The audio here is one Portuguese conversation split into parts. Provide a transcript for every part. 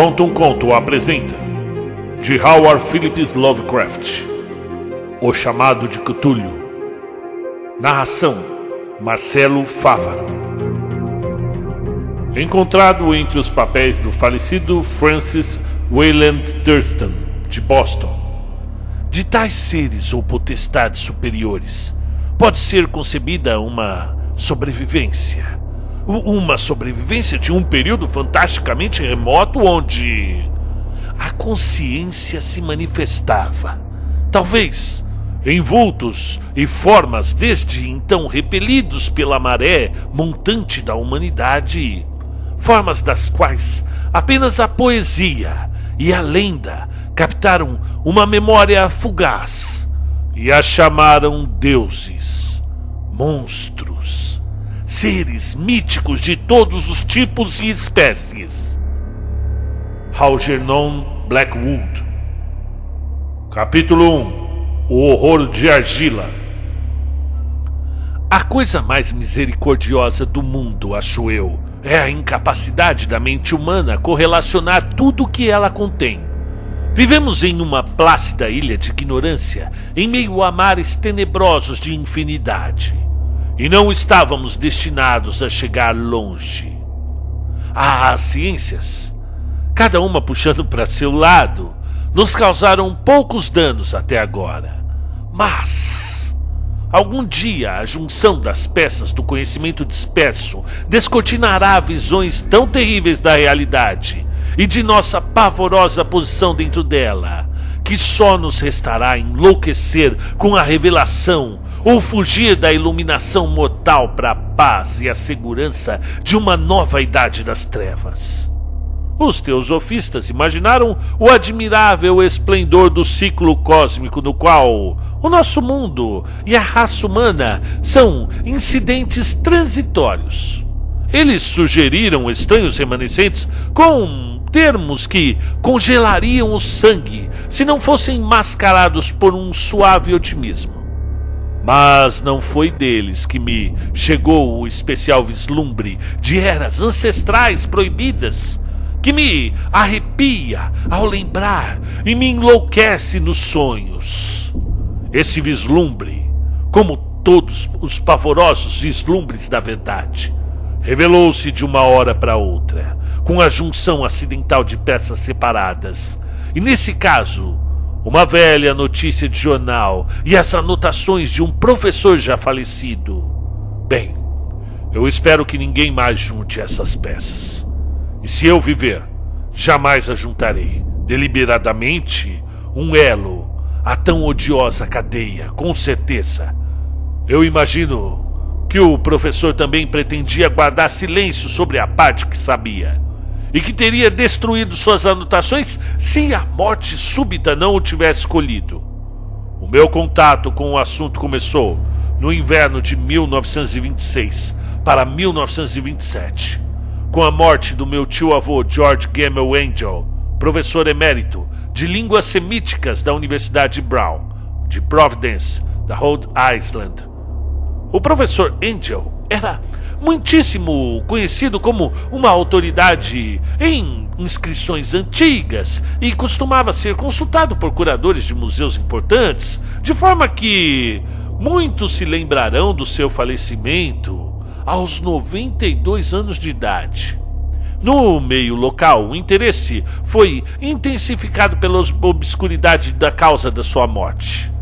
Conta um Conto apresenta. De Howard Phillips Lovecraft. O Chamado de Cthulhu. Narração Marcelo Fávaro. Encontrado entre os papéis do falecido Francis Wayland Thurston, de Boston. De tais seres ou potestades superiores, pode ser concebida uma sobrevivência uma sobrevivência de um período fantasticamente remoto onde a consciência se manifestava. Talvez em vultos e formas desde então repelidos pela maré montante da humanidade, formas das quais apenas a poesia e a lenda captaram uma memória fugaz e a chamaram deuses, monstros seres míticos de todos os tipos e espécies. Algernon Blackwood Capítulo 1 O horror de argila A coisa mais misericordiosa do mundo, acho eu, é a incapacidade da mente humana correlacionar tudo o que ela contém. Vivemos em uma plácida ilha de ignorância, em meio a mares tenebrosos de infinidade e não estávamos destinados a chegar longe. Ah, as ciências, cada uma puxando para seu lado, nos causaram poucos danos até agora. Mas algum dia a junção das peças do conhecimento disperso descortinará visões tão terríveis da realidade e de nossa pavorosa posição dentro dela, que só nos restará enlouquecer com a revelação ou fugir da iluminação mortal para a paz e a segurança de uma nova idade das trevas. Os teosofistas imaginaram o admirável esplendor do ciclo cósmico no qual o nosso mundo e a raça humana são incidentes transitórios. Eles sugeriram estranhos remanescentes com termos que congelariam o sangue se não fossem mascarados por um suave otimismo. Mas não foi deles que me chegou o especial vislumbre de eras ancestrais proibidas, que me arrepia ao lembrar e me enlouquece nos sonhos. Esse vislumbre, como todos os pavorosos vislumbres da verdade, revelou-se de uma hora para outra, com a junção acidental de peças separadas. E nesse caso, uma velha notícia de jornal e as anotações de um professor já falecido. Bem, eu espero que ninguém mais junte essas peças. E se eu viver, jamais ajuntarei, deliberadamente, um elo a tão odiosa cadeia, com certeza. Eu imagino que o professor também pretendia guardar silêncio sobre a parte que sabia e que teria destruído suas anotações se a morte súbita não o tivesse escolhido. O meu contato com o assunto começou no inverno de 1926 para 1927, com a morte do meu tio-avô George Gamel Angel, professor emérito de línguas semíticas da Universidade Brown, de Providence, da Rhode Island. O professor Angel era muitíssimo conhecido como uma autoridade em inscrições antigas e costumava ser consultado por curadores de museus importantes, de forma que muitos se lembrarão do seu falecimento aos 92 anos de idade. No meio local, o interesse foi intensificado pela obscuridade da causa da sua morte.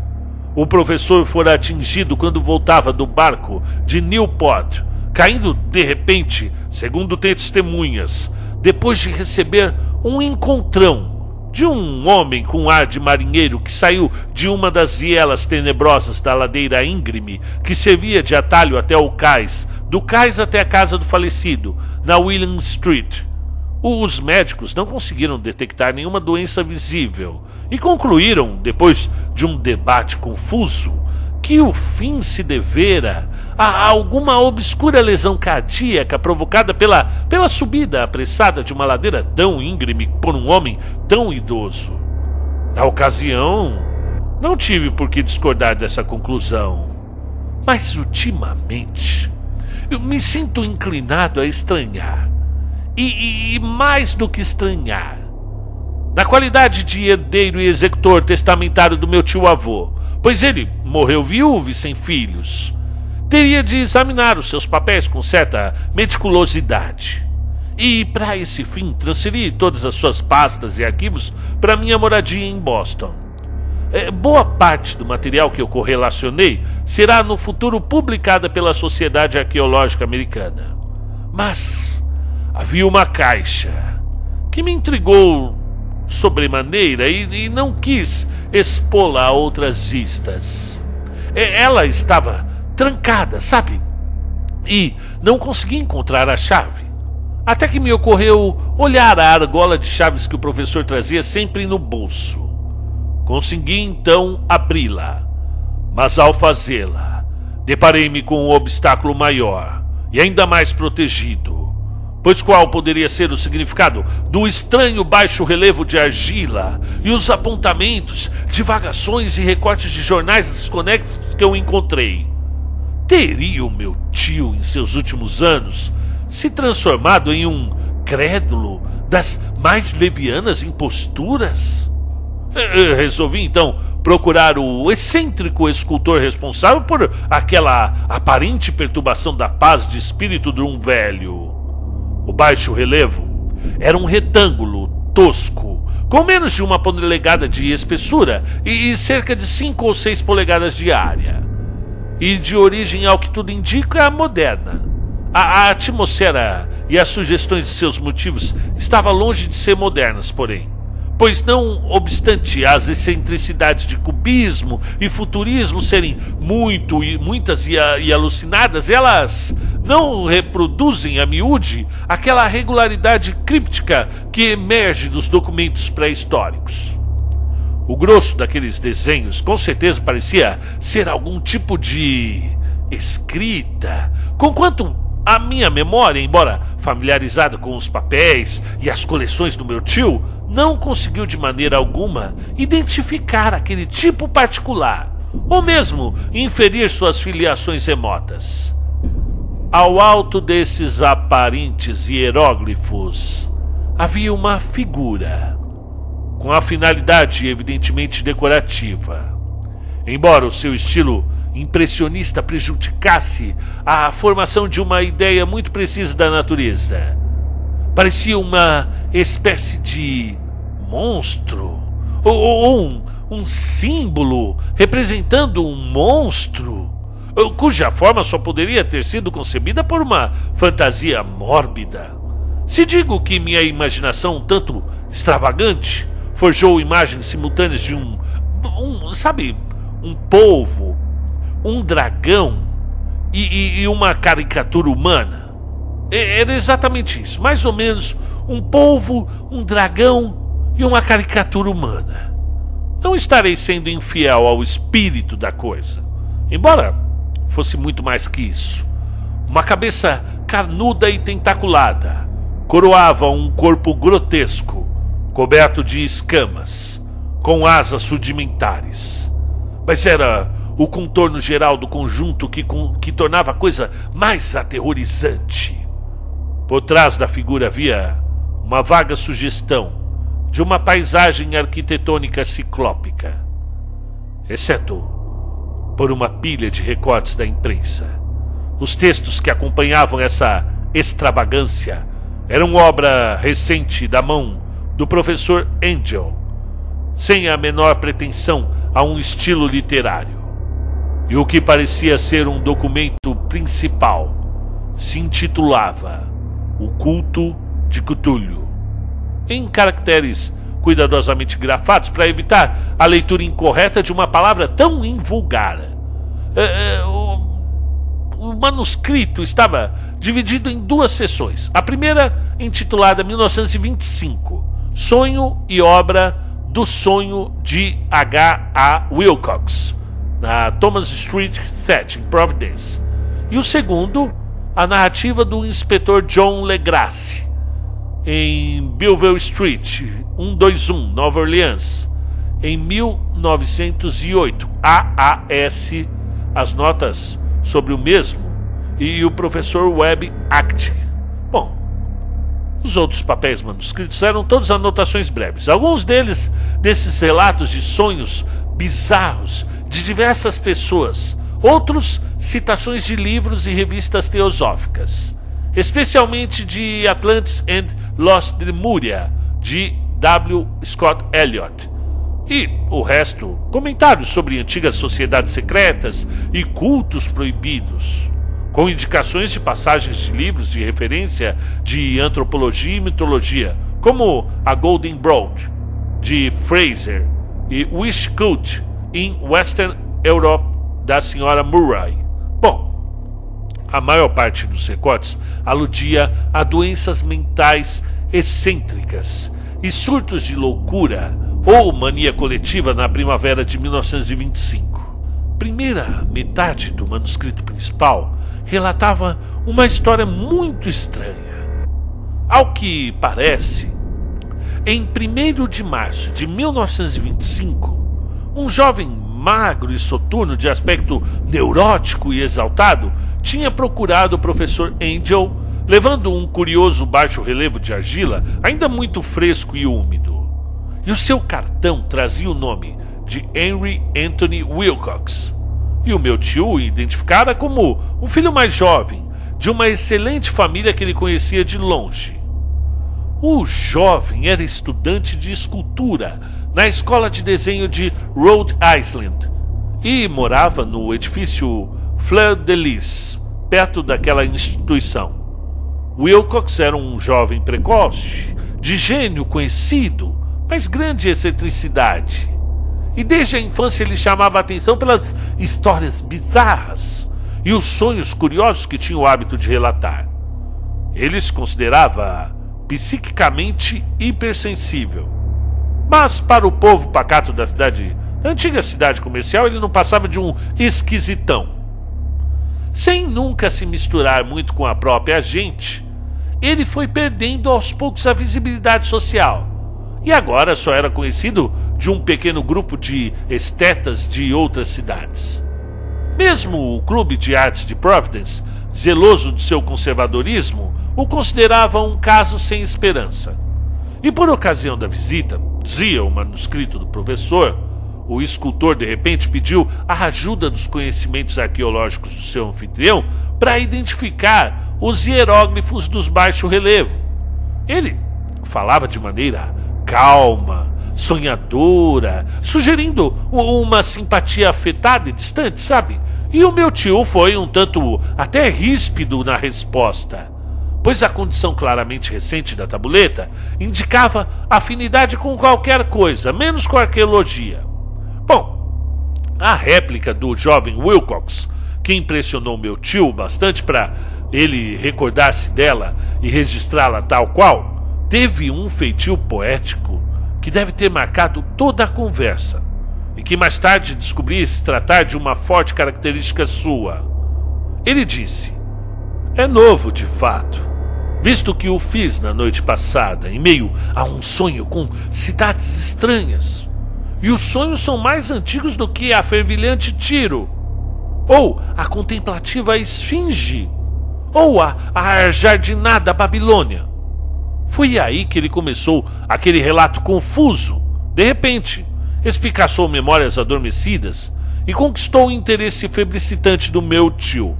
O professor fora atingido quando voltava do barco de Newport caindo de repente, segundo testemunhas, depois de receber um encontrão de um homem com ar de marinheiro que saiu de uma das vielas tenebrosas da ladeira íngreme que servia de atalho até o cais, do cais até a casa do falecido, na William Street. Os médicos não conseguiram detectar nenhuma doença visível e concluíram, depois de um debate confuso, que o fim se devera a alguma obscura lesão cardíaca provocada pela, pela subida apressada de uma ladeira tão íngreme por um homem tão idoso. Na ocasião, não tive por que discordar dessa conclusão. Mas ultimamente, eu me sinto inclinado a estranhar. E, e, mais do que estranhar, na qualidade de herdeiro e executor testamentário do meu tio-avô, pois ele morreu viúvo e sem filhos. Teria de examinar os seus papéis com certa meticulosidade. E, para esse fim, transferi todas as suas pastas e arquivos para minha moradia em Boston. É, boa parte do material que eu correlacionei será no futuro publicada pela Sociedade Arqueológica Americana. Mas havia uma caixa que me intrigou sobremaneira e, e não quis expô-la a outras vistas. Ela estava trancada, sabe? E não consegui encontrar a chave. Até que me ocorreu olhar a argola de chaves que o professor trazia sempre no bolso. Consegui então abri-la, mas ao fazê-la, deparei-me com um obstáculo maior e ainda mais protegido. Pois qual poderia ser o significado do estranho baixo relevo de argila e os apontamentos, divagações e recortes de jornais desconexos que eu encontrei? Teria o meu tio, em seus últimos anos, se transformado em um crédulo das mais levianas imposturas? Resolvi então procurar o excêntrico escultor responsável por aquela aparente perturbação da paz de espírito de um velho. O baixo relevo era um retângulo tosco, com menos de uma polegada de espessura e cerca de cinco ou seis polegadas de área. E de origem, ao que tudo indica, moderna. A, a atmosfera e as sugestões de seus motivos estavam longe de ser modernas, porém pois não obstante as excentricidades de cubismo e futurismo serem muito e muitas e, e, alucinadas, elas não reproduzem a miúde aquela regularidade críptica que emerge dos documentos pré-históricos. O grosso daqueles desenhos com certeza parecia ser algum tipo de escrita, conquanto a minha memória, embora familiarizada com os papéis e as coleções do meu tio, não conseguiu de maneira alguma identificar aquele tipo particular, ou mesmo inferir suas filiações remotas. Ao alto desses aparentes hieróglifos havia uma figura, com a finalidade evidentemente decorativa. Embora o seu estilo impressionista prejudicasse a formação de uma ideia muito precisa da natureza, Parecia uma espécie de monstro, ou, ou um, um símbolo representando um monstro, cuja forma só poderia ter sido concebida por uma fantasia mórbida. Se digo que minha imaginação, tanto extravagante, forjou imagens simultâneas de um, um sabe, um polvo, um dragão e, e, e uma caricatura humana. É, era exatamente isso. Mais ou menos um polvo, um dragão e uma caricatura humana. Não estarei sendo infiel ao espírito da coisa. Embora fosse muito mais que isso. Uma cabeça carnuda e tentaculada coroava um corpo grotesco, coberto de escamas, com asas rudimentares. Mas era o contorno geral do conjunto que, que tornava a coisa mais aterrorizante. Por trás da figura havia uma vaga sugestão de uma paisagem arquitetônica ciclópica, exceto por uma pilha de recortes da imprensa. Os textos que acompanhavam essa extravagância eram obra recente da mão do professor Angel, sem a menor pretensão a um estilo literário. E o que parecia ser um documento principal se intitulava o culto de Cthulhu. Em caracteres cuidadosamente grafados para evitar a leitura incorreta de uma palavra tão invulgar. É, é, o, o manuscrito estava dividido em duas sessões. A primeira, intitulada 1925, Sonho e Obra do Sonho de H. A. Wilcox, na Thomas Street 7, em Providence. E o segundo, a narrativa do inspetor John Legrasse em Belleville Street, 121, Nova Orleans, em 1908. AAS, as notas sobre o mesmo, e o professor Webb Act. Bom, Os outros papéis manuscritos eram todos anotações breves. Alguns deles, desses relatos de sonhos bizarros de diversas pessoas, outros, citações de livros e revistas teosóficas, especialmente de Atlantis and Lost Lemuria, de W. Scott Elliott. E o resto, comentários sobre antigas sociedades secretas e cultos proibidos com indicações de passagens de livros de referência de antropologia e mitologia, como a Golden Broad, de Fraser, e Wishcote, em Western Europe, da senhora Murray. Bom, a maior parte dos recortes aludia a doenças mentais excêntricas e surtos de loucura ou mania coletiva na primavera de 1925. Primeira metade do manuscrito principal relatava uma história muito estranha. Ao que parece, em 1 de março de 1925, um jovem magro e soturno de aspecto neurótico e exaltado tinha procurado o professor Angel, levando um curioso baixo relevo de argila, ainda muito fresco e úmido. E o seu cartão trazia o nome de Henry Anthony Wilcox, e o meu tio o identificara como um filho mais jovem, de uma excelente família que ele conhecia de longe. O jovem era estudante de escultura na escola de desenho de Rhode Island e morava no edifício Fleur de Lis, perto daquela instituição. Wilcox era um jovem precoce, de gênio conhecido, mas grande excentricidade e desde a infância ele chamava a atenção pelas histórias bizarras e os sonhos curiosos que tinha o hábito de relatar. Ele se considerava psiquicamente hipersensível. Mas para o povo pacato da cidade, da antiga cidade comercial, ele não passava de um esquisitão. Sem nunca se misturar muito com a própria gente, ele foi perdendo aos poucos a visibilidade social. E agora só era conhecido de um pequeno grupo de estetas de outras cidades. Mesmo o Clube de Artes de Providence, zeloso de seu conservadorismo, o considerava um caso sem esperança. E por ocasião da visita, dizia o manuscrito do professor, o escultor de repente pediu a ajuda dos conhecimentos arqueológicos do seu anfitrião para identificar os hieróglifos dos baixo relevo. Ele falava de maneira calma, sonhadora, sugerindo uma simpatia afetada e distante, sabe? E o meu tio foi um tanto até ríspido na resposta, pois a condição claramente recente da tabuleta indicava afinidade com qualquer coisa, menos com arqueologia. Bom, a réplica do jovem Wilcox, que impressionou meu tio bastante para ele recordar-se dela e registrá-la tal qual, teve um feitio poético que deve ter marcado toda a conversa e que mais tarde descobri se tratar de uma forte característica sua. Ele disse: É novo de fato, visto que o fiz na noite passada, em meio a um sonho com cidades estranhas. E os sonhos são mais antigos do que a fervilhante Tiro, ou a contemplativa Esfinge, ou a, a jardinada Babilônia. Foi aí que ele começou aquele relato confuso. De repente, espicaçou memórias adormecidas e conquistou o interesse febricitante do meu tio.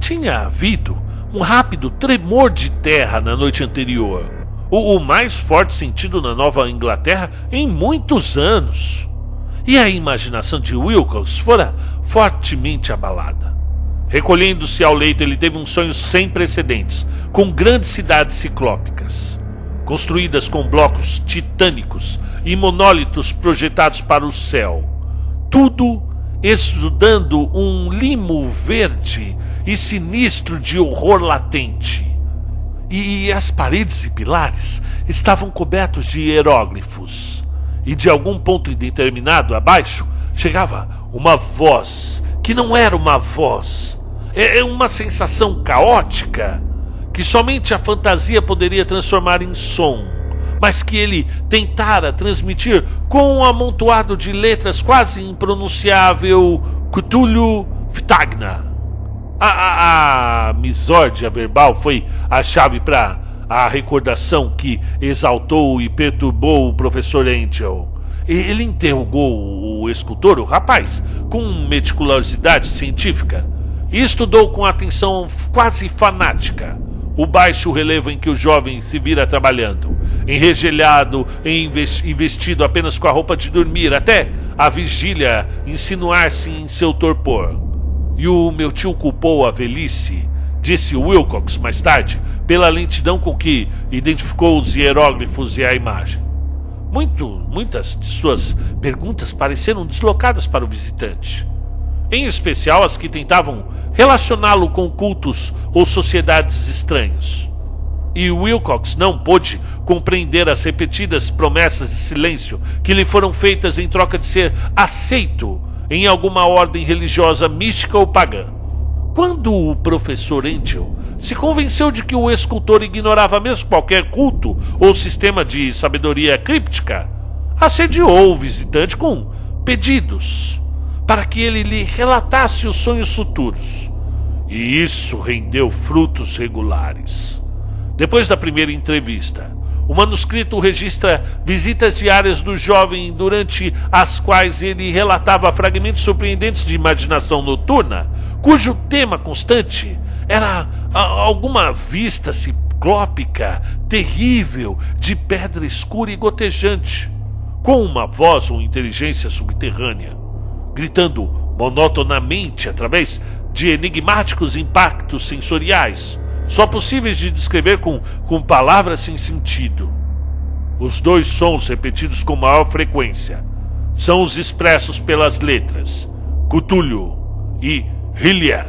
Tinha havido um rápido tremor de terra na noite anterior, o, o mais forte sentido na Nova Inglaterra em muitos anos. E a imaginação de Wilcox fora fortemente abalada. Recolhendo-se ao leito, ele teve um sonho sem precedentes, com grandes cidades ciclópicas, construídas com blocos titânicos e monólitos projetados para o céu. Tudo estudando um limo verde e sinistro de horror latente. E as paredes e pilares estavam cobertos de hieróglifos. E de algum ponto indeterminado abaixo chegava uma voz que não era uma voz, é, é uma sensação caótica que somente a fantasia poderia transformar em som, mas que ele tentara transmitir com um amontoado de letras quase impronunciável Cthulhu Ftagna. A, a, a misórdia verbal foi a chave para a recordação que exaltou e perturbou o professor Angel. Ele interrogou o escultor, o rapaz, com meticulosidade científica e estudou com atenção quase fanática o baixo relevo em que o jovem se vira trabalhando, enregelhado e investido apenas com a roupa de dormir, até a vigília insinuar-se em seu torpor. E o meu tio culpou a velhice, disse Wilcox mais tarde, pela lentidão com que identificou os hieróglifos e a imagem. Muito, muitas de suas perguntas pareceram deslocadas para o visitante, em especial as que tentavam relacioná-lo com cultos ou sociedades estranhos. E Wilcox não pôde compreender as repetidas promessas de silêncio que lhe foram feitas em troca de ser aceito em alguma ordem religiosa mística ou pagã. Quando o professor Angel se convenceu de que o escultor ignorava mesmo qualquer culto ou sistema de sabedoria críptica, assediou o visitante com pedidos para que ele lhe relatasse os sonhos futuros. E isso rendeu frutos regulares. Depois da primeira entrevista, o manuscrito registra visitas diárias do jovem durante as quais ele relatava fragmentos surpreendentes de imaginação noturna, cujo tema constante era alguma vista ciclópica terrível de pedra escura e gotejante, com uma voz ou inteligência subterrânea, gritando monotonamente através de enigmáticos impactos sensoriais só possíveis de descrever com, com palavras sem sentido. Os dois sons repetidos com maior frequência são os expressos pelas letras Cthulhu e Hylian.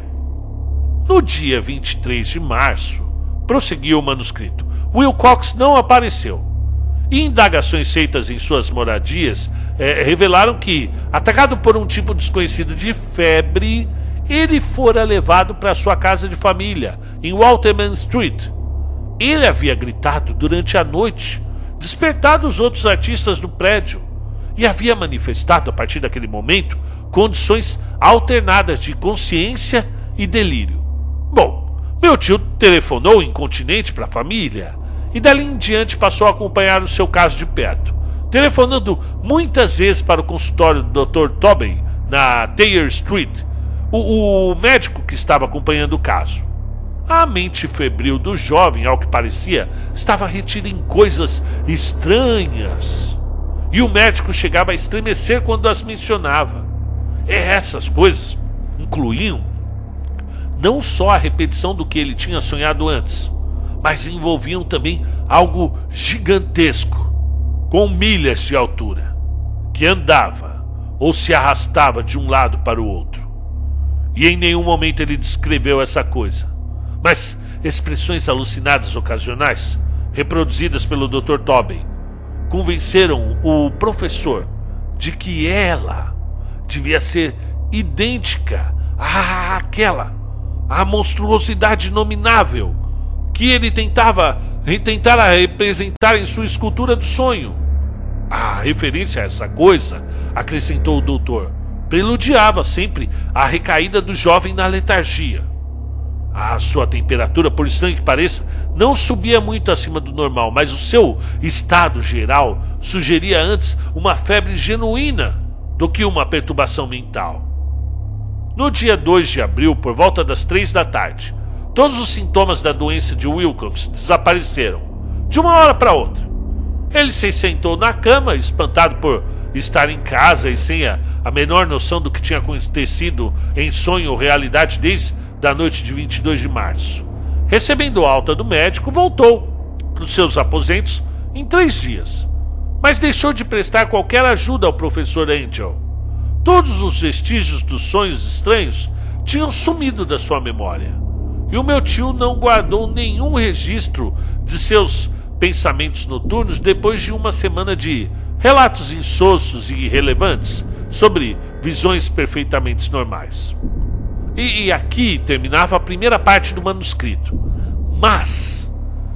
No dia 23 de março, prosseguiu o manuscrito, Will Cox não apareceu. E indagações feitas em suas moradias eh, revelaram que, atacado por um tipo desconhecido de febre, ele fora levado para sua casa de família, em Walterman Street. Ele havia gritado durante a noite, despertado os outros artistas do prédio, e havia manifestado a partir daquele momento condições alternadas de consciência e delírio. Bom, meu tio telefonou incontinente para a família e dali em diante passou a acompanhar o seu caso de perto, telefonando muitas vezes para o consultório do Dr. Tobin na Thayer Street o, o médico que estava acompanhando o caso. A mente febril do jovem, ao que parecia, estava retida em coisas estranhas. E o médico chegava a estremecer quando as mencionava. E essas coisas incluíam não só a repetição do que ele tinha sonhado antes, mas envolviam também algo gigantesco, com milhas de altura, que andava ou se arrastava de um lado para o outro. E em nenhum momento ele descreveu essa coisa. Mas expressões alucinadas ocasionais, reproduzidas pelo Dr. Tobin, convenceram o professor de que ela devia ser idêntica àquela, à monstruosidade inominável que ele tentava tentara representar em sua escultura do sonho. A referência a essa coisa, acrescentou o doutor, preludiava sempre a recaída do jovem na letargia. A sua temperatura, por estranho que pareça, não subia muito acima do normal, mas o seu estado geral sugeria antes uma febre genuína do que uma perturbação mental. No dia 2 de abril, por volta das três da tarde, todos os sintomas da doença de Wilcox desapareceram, de uma hora para outra. Ele se sentou na cama, espantado por estar em casa e sem a, a menor noção do que tinha acontecido em sonho ou realidade desde a noite de 22 de março. Recebendo alta do médico, voltou para os seus aposentos em três dias, mas deixou de prestar qualquer ajuda ao professor Angel. Todos os vestígios dos sonhos estranhos tinham sumido da sua memória, e o meu tio não guardou nenhum registro de seus pensamentos noturnos depois de uma semana de relatos insossos e irrelevantes sobre visões perfeitamente normais. E, e aqui terminava a primeira parte do manuscrito. Mas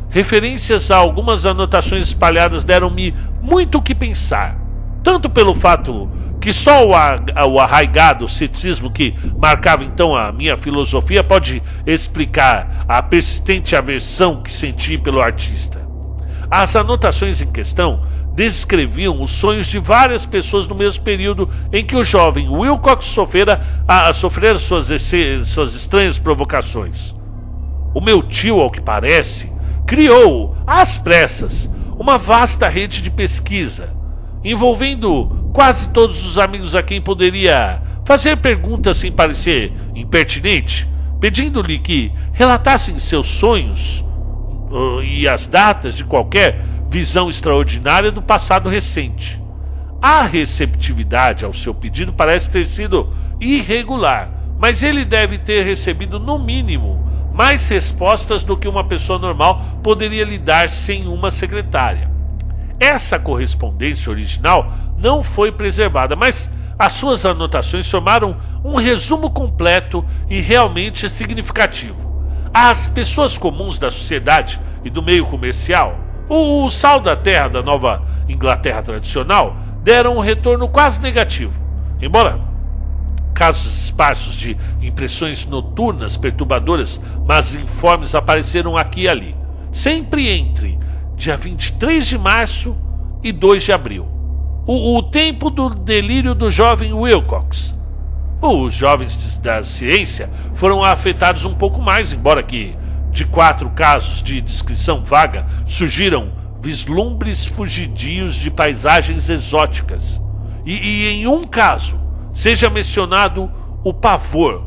referências a algumas anotações espalhadas deram-me muito o que pensar, tanto pelo fato que só o, o arraigado ceticismo que marcava então a minha filosofia pode explicar a persistente aversão que senti pelo artista. As anotações em questão descreviam os sonhos de várias pessoas no mesmo período em que o jovem Wilcox sofrera, a, a sofrer suas, suas estranhas provocações. O meu tio, ao que parece, criou, às pressas, uma vasta rede de pesquisa, envolvendo quase todos os amigos a quem poderia fazer perguntas sem parecer impertinente, pedindo-lhe que relatassem seus sonhos uh, e as datas de qualquer visão extraordinária do passado recente. A receptividade ao seu pedido parece ter sido irregular, mas ele deve ter recebido, no mínimo, mais respostas do que uma pessoa normal poderia lhe dar sem uma secretária. Essa correspondência original não foi preservada, mas as suas anotações formaram um resumo completo e realmente significativo. Às pessoas comuns da sociedade e do meio comercial, o sal da terra da Nova Inglaterra tradicional deram um retorno quase negativo. Embora casos esparsos de impressões noturnas perturbadoras, mas informes apareceram aqui e ali, sempre entre dia 23 de março e 2 de abril. O, o tempo do delírio do jovem Wilcox. Os jovens da ciência foram afetados um pouco mais, embora que de quatro casos de descrição vaga surgiram vislumbres fugidios de paisagens exóticas. E, e em um caso seja mencionado o pavor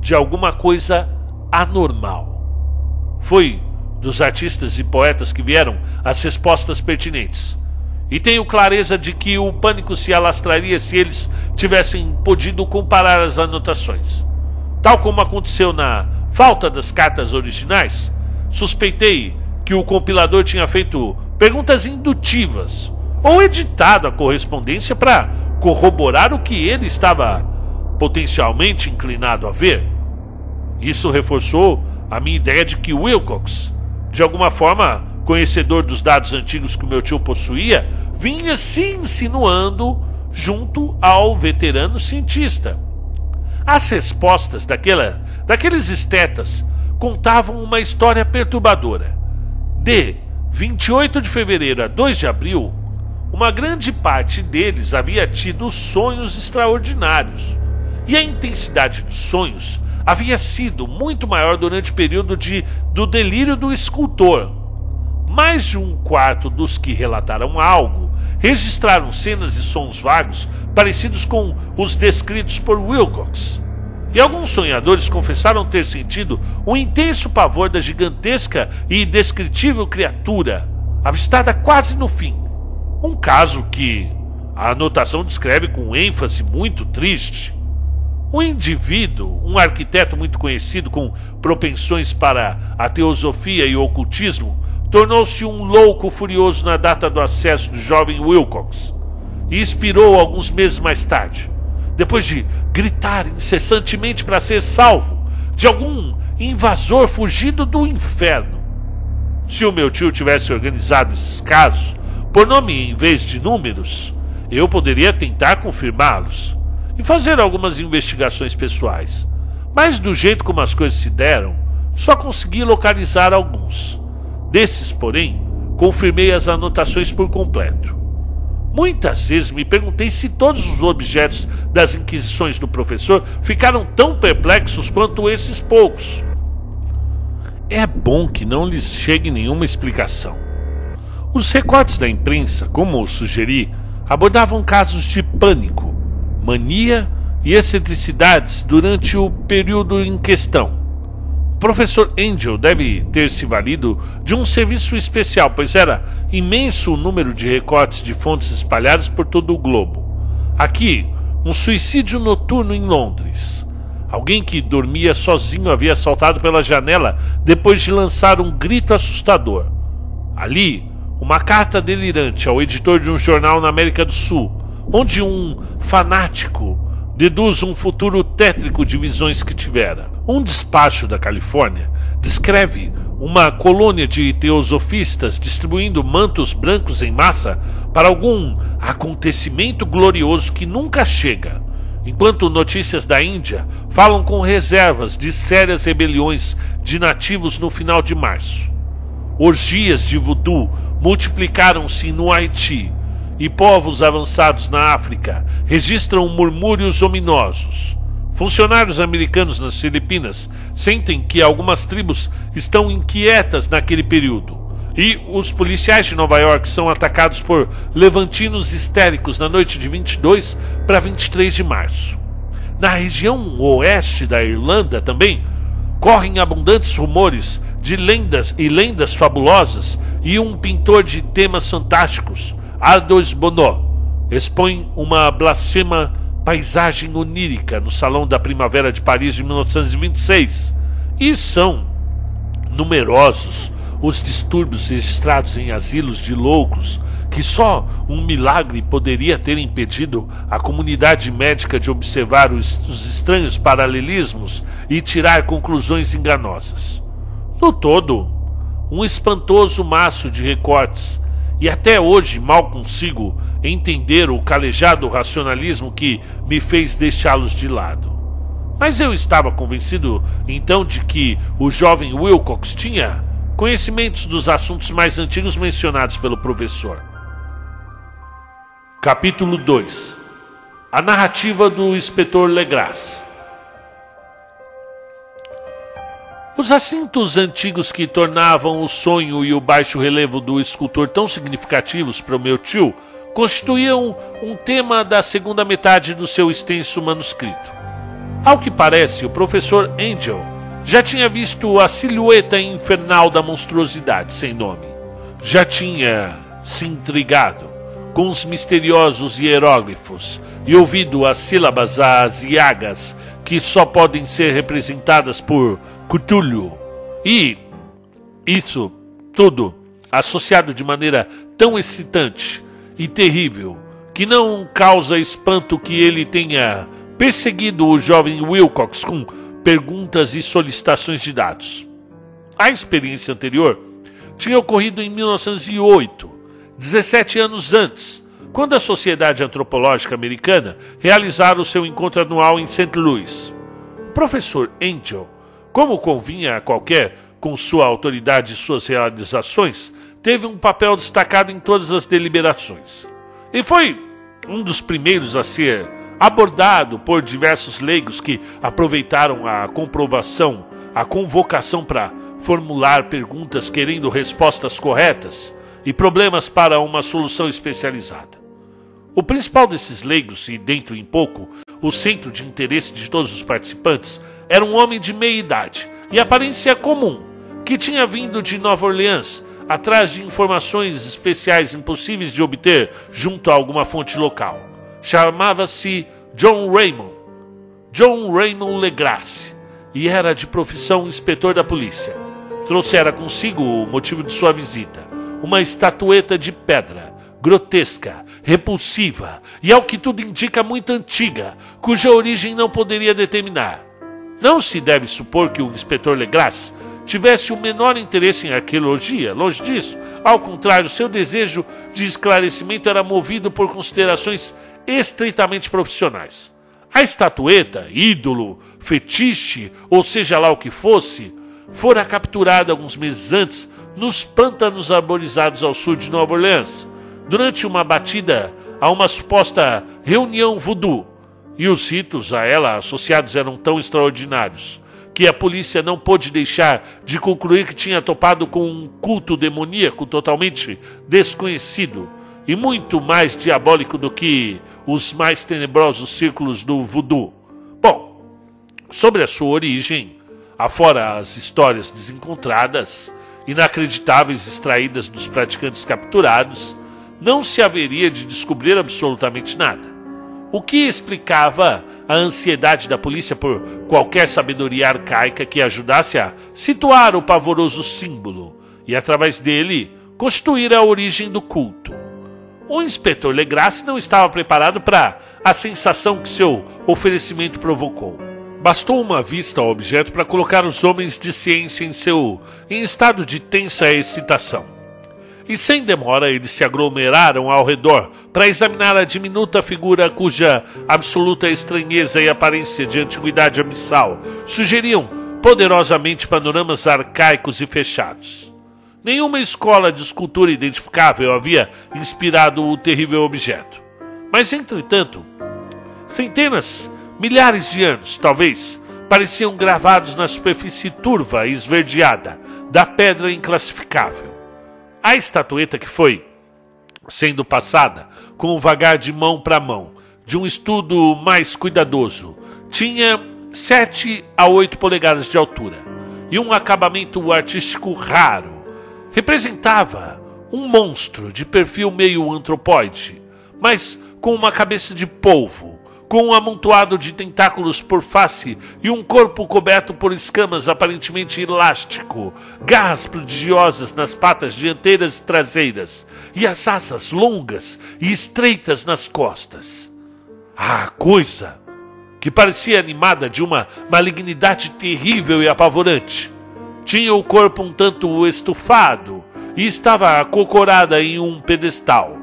de alguma coisa anormal. Foi dos artistas e poetas que vieram as respostas pertinentes. E tenho clareza de que o pânico se alastraria se eles tivessem podido comparar as anotações. Tal como aconteceu na falta das cartas originais, suspeitei que o compilador tinha feito perguntas indutivas ou editado a correspondência para corroborar o que ele estava potencialmente inclinado a ver. Isso reforçou a minha ideia de que Wilcox de alguma forma, conhecedor dos dados antigos que o meu tio possuía, vinha se insinuando junto ao veterano cientista. As respostas daquela, daqueles estetas contavam uma história perturbadora. De 28 de fevereiro a 2 de abril, uma grande parte deles havia tido sonhos extraordinários, e a intensidade dos sonhos havia sido muito maior durante o período de, do delírio do escultor. Mais de um quarto dos que relataram algo registraram cenas e sons vagos parecidos com os descritos por Wilcox. E alguns sonhadores confessaram ter sentido um intenso pavor da gigantesca e indescritível criatura, avistada quase no fim. Um caso que a anotação descreve com ênfase muito triste. Um indivíduo, um arquiteto muito conhecido com propensões para a teosofia e o ocultismo, tornou-se um louco furioso na data do acesso do jovem Wilcox e expirou alguns meses mais tarde, depois de gritar incessantemente para ser salvo de algum invasor fugido do inferno. Se o meu tio tivesse organizado esses casos por nome em vez de números, eu poderia tentar confirmá-los e fazer algumas investigações pessoais. Mas do jeito como as coisas se deram, só consegui localizar alguns. Desses, porém, confirmei as anotações por completo. Muitas vezes me perguntei se todos os objetos das inquisições do professor ficaram tão perplexos quanto esses poucos. É bom que não lhes chegue nenhuma explicação. Os recortes da imprensa, como sugeri, abordavam casos de pânico, mania e excentricidades durante o período em questão. Professor Angel deve ter se valido de um serviço especial, pois era imenso o número de recortes de fontes espalhadas por todo o globo. Aqui, um suicídio noturno em Londres. Alguém que dormia sozinho havia saltado pela janela depois de lançar um grito assustador. Ali, uma carta delirante ao editor de um jornal na América do Sul onde um fanático deduz um futuro tétrico de visões que tivera. Um despacho da Califórnia descreve uma colônia de teosofistas distribuindo mantos brancos em massa para algum acontecimento glorioso que nunca chega, enquanto notícias da Índia falam com reservas de sérias rebeliões de nativos no final de março. Orgias de voodoo multiplicaram-se no Haiti e povos avançados na África registram murmúrios ominosos. Funcionários americanos nas Filipinas sentem que algumas tribos estão inquietas naquele período. E os policiais de Nova York são atacados por levantinos histéricos na noite de 22 para 23 de março. Na região oeste da Irlanda também correm abundantes rumores de lendas e lendas fabulosas e um pintor de temas fantásticos, Ardos Bonot, expõe uma blasfema paisagem onírica no Salão da Primavera de Paris de 1926. E são numerosos os distúrbios registrados em asilos de loucos que só um milagre poderia ter impedido a comunidade médica de observar os, os estranhos paralelismos e tirar conclusões enganosas. No todo, um espantoso maço de recortes e até hoje mal consigo entender o calejado racionalismo que me fez deixá-los de lado. Mas eu estava convencido então de que o jovem Wilcox tinha conhecimentos dos assuntos mais antigos mencionados pelo professor. Capítulo 2 A narrativa do inspetor Legras Os assuntos antigos que tornavam o sonho e o baixo relevo do escultor tão significativos para o meu tio constituíam um tema da segunda metade do seu extenso manuscrito. Ao que parece, o professor Angel já tinha visto a silhueta infernal da monstruosidade sem nome. Já tinha se intrigado com os misteriosos hieróglifos e ouvido as sílabas asiagas que só podem ser representadas por Cthulhu. E isso tudo associado de maneira tão excitante e terrível que não causa espanto que ele tenha perseguido o jovem Wilcox com perguntas e solicitações de dados. A experiência anterior tinha ocorrido em 1908, 17 anos antes, quando a Sociedade Antropológica Americana realizara o seu encontro anual em St. Louis. O professor Angel como convinha a qualquer com sua autoridade e suas realizações, teve um papel destacado em todas as deliberações. E foi um dos primeiros a ser abordado por diversos leigos que aproveitaram a comprovação, a convocação para formular perguntas querendo respostas corretas e problemas para uma solução especializada. O principal desses leigos, e dentro em pouco, o centro de interesse de todos os participantes, era um homem de meia idade e aparência comum, que tinha vindo de Nova Orleans atrás de informações especiais impossíveis de obter junto a alguma fonte local. Chamava-se John Raymond, John Raymond Legrasse, e era de profissão inspetor da polícia. Trouxera consigo o motivo de sua visita, uma estatueta de pedra, grotesca, repulsiva e, ao que tudo indica, muito antiga, cuja origem não poderia determinar. Não se deve supor que o inspetor Legras tivesse o menor interesse em arqueologia, longe disso. Ao contrário, seu desejo de esclarecimento era movido por considerações estritamente profissionais. A estatueta, ídolo, fetiche, ou seja lá o que fosse, fora capturada alguns meses antes nos pântanos arborizados ao sul de Nova Orleans, durante uma batida a uma suposta reunião voodoo e os ritos a ela associados eram tão extraordinários que a polícia não pôde deixar de concluir que tinha topado com um culto demoníaco totalmente desconhecido e muito mais diabólico do que os mais tenebrosos círculos do voodoo. Bom, sobre a sua origem, afora as histórias desencontradas, inacreditáveis extraídas dos praticantes capturados, não se haveria de descobrir absolutamente nada o que explicava a ansiedade da polícia por qualquer sabedoria arcaica que ajudasse a situar o pavoroso símbolo e, através dele, constituir a origem do culto. o inspetor Legrasse não estava preparado para a sensação que seu oferecimento provocou. Bastou uma vista ao objeto para colocar os homens de ciência em seu em estado de tensa excitação. E sem demora eles se aglomeraram ao redor para examinar a diminuta figura cuja absoluta estranheza e aparência de antiguidade abissal sugeriam poderosamente panoramas arcaicos e fechados. Nenhuma escola de escultura identificável havia inspirado o terrível objeto. Mas, entretanto, centenas, milhares de anos, talvez, pareciam gravados na superfície turva e esverdeada da pedra inclassificável. A estatueta que foi sendo passada com o vagar de mão para mão, de um estudo mais cuidadoso, tinha sete a oito polegadas de altura e um acabamento artístico raro. Representava um monstro de perfil meio antropóide, mas com uma cabeça de polvo, com um amontoado de tentáculos por face e um corpo coberto por escamas aparentemente elástico, garras prodigiosas nas patas dianteiras e traseiras, e as asas longas e estreitas nas costas. A coisa que parecia animada de uma malignidade terrível e apavorante, tinha o corpo um tanto estufado e estava acocorada em um pedestal,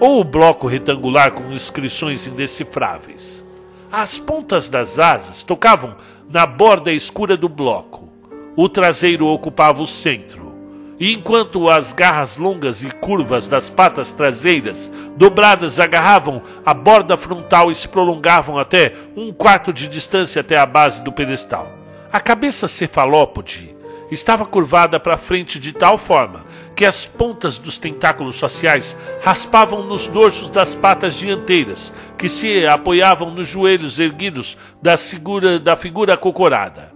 ou bloco retangular com inscrições indecifráveis. As pontas das asas tocavam na borda escura do bloco. O traseiro ocupava o centro. E enquanto as garras longas e curvas das patas traseiras dobradas agarravam a borda frontal e se prolongavam até um quarto de distância até a base do pedestal. A cabeça cefalópode estava curvada para frente de tal forma que as pontas dos tentáculos faciais raspavam nos dorsos das patas dianteiras, que se apoiavam nos joelhos erguidos da figura, da figura acocorada.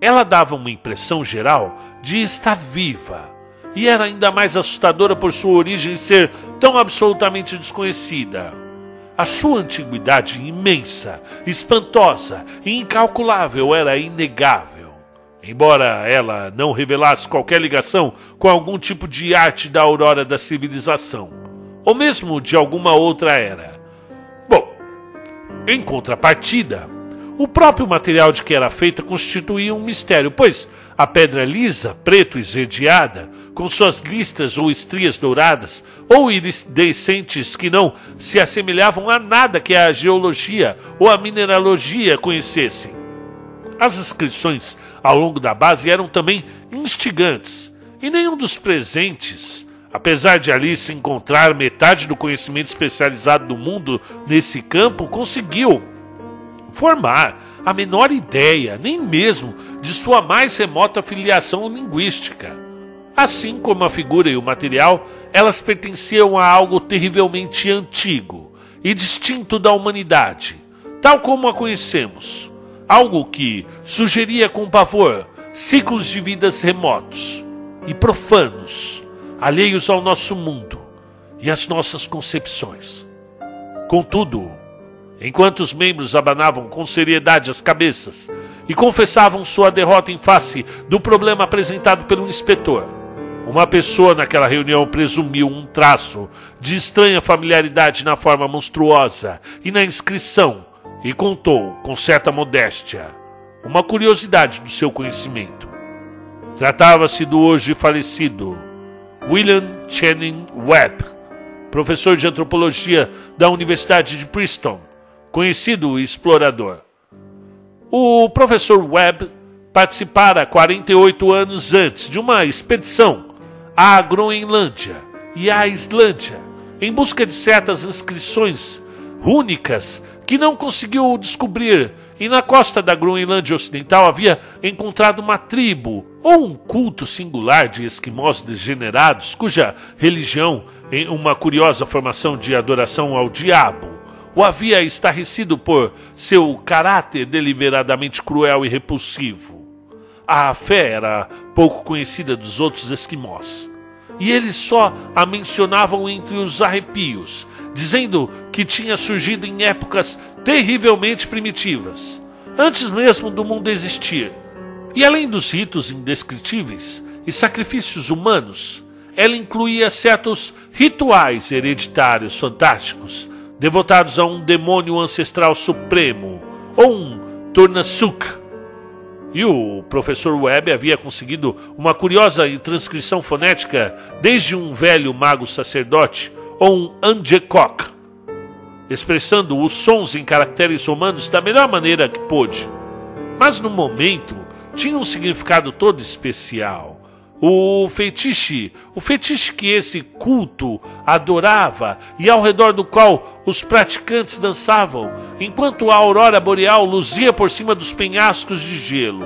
Ela dava uma impressão geral de estar viva, e era ainda mais assustadora por sua origem ser tão absolutamente desconhecida. A sua antiguidade imensa, espantosa e incalculável era inegável. Embora ela não revelasse qualquer ligação com algum tipo de arte da aurora da civilização, ou mesmo de alguma outra era. Bom, em contrapartida, o próprio material de que era feita constituía um mistério, pois a pedra lisa, preto esverdeada, com suas listas ou estrias douradas, ou iridescentes que não se assemelhavam a nada que a geologia ou a mineralogia conhecessem. As inscrições ao longo da base eram também instigantes, e nenhum dos presentes, apesar de ali se encontrar metade do conhecimento especializado do mundo nesse campo, conseguiu formar a menor ideia, nem mesmo de sua mais remota filiação linguística. Assim como a figura e o material, elas pertenciam a algo terrivelmente antigo e distinto da humanidade, tal como a conhecemos algo que sugeria com pavor ciclos de vidas remotos e profanos, alheios ao nosso mundo e às nossas concepções. Contudo, enquanto os membros abanavam com seriedade as cabeças e confessavam sua derrota em face do problema apresentado pelo inspetor, uma pessoa naquela reunião presumiu um traço de estranha familiaridade na forma monstruosa e na inscrição e contou, com certa modéstia, uma curiosidade do seu conhecimento. Tratava-se do hoje falecido William Channing Webb, professor de antropologia da Universidade de Princeton, conhecido explorador. O professor Webb participara 48 anos antes de uma expedição à Groenlândia e à Islândia em busca de certas inscrições rúnicas que não conseguiu descobrir, e na costa da Groenlândia Ocidental havia encontrado uma tribo ou um culto singular de esquimós degenerados, cuja religião, em uma curiosa formação de adoração ao diabo, o havia estarrecido por seu caráter deliberadamente cruel e repulsivo. A fé era pouco conhecida dos outros esquimós, e eles só a mencionavam entre os arrepios dizendo que tinha surgido em épocas terrivelmente primitivas, antes mesmo do mundo existir. E além dos ritos indescritíveis e sacrifícios humanos, ela incluía certos rituais hereditários fantásticos, devotados a um demônio ancestral supremo, ou um Tornasuk. E o professor Webb havia conseguido uma curiosa transcrição fonética desde um velho mago sacerdote, ou um Angekok, expressando os sons em caracteres romanos da melhor maneira que pôde. Mas no momento tinha um significado todo especial. O fetiche, o fetiche que esse culto adorava e ao redor do qual os praticantes dançavam, enquanto a aurora boreal luzia por cima dos penhascos de gelo.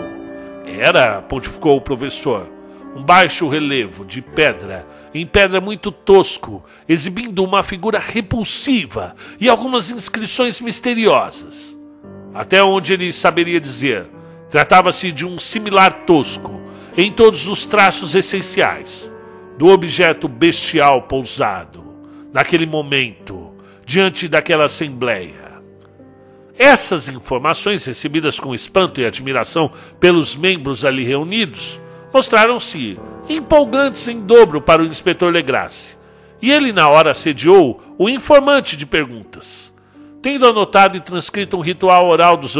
Era, pontificou o professor, um baixo relevo de pedra, em pedra muito tosco, exibindo uma figura repulsiva e algumas inscrições misteriosas. Até onde ele saberia dizer, tratava-se de um similar tosco em todos os traços essenciais do objeto bestial pousado, naquele momento, diante daquela assembleia. Essas informações, recebidas com espanto e admiração pelos membros ali reunidos, mostraram-se empolgantes em dobro para o inspetor Legrasse, e ele na hora assediou o informante de perguntas tendo anotado e transcrito um ritual oral dos,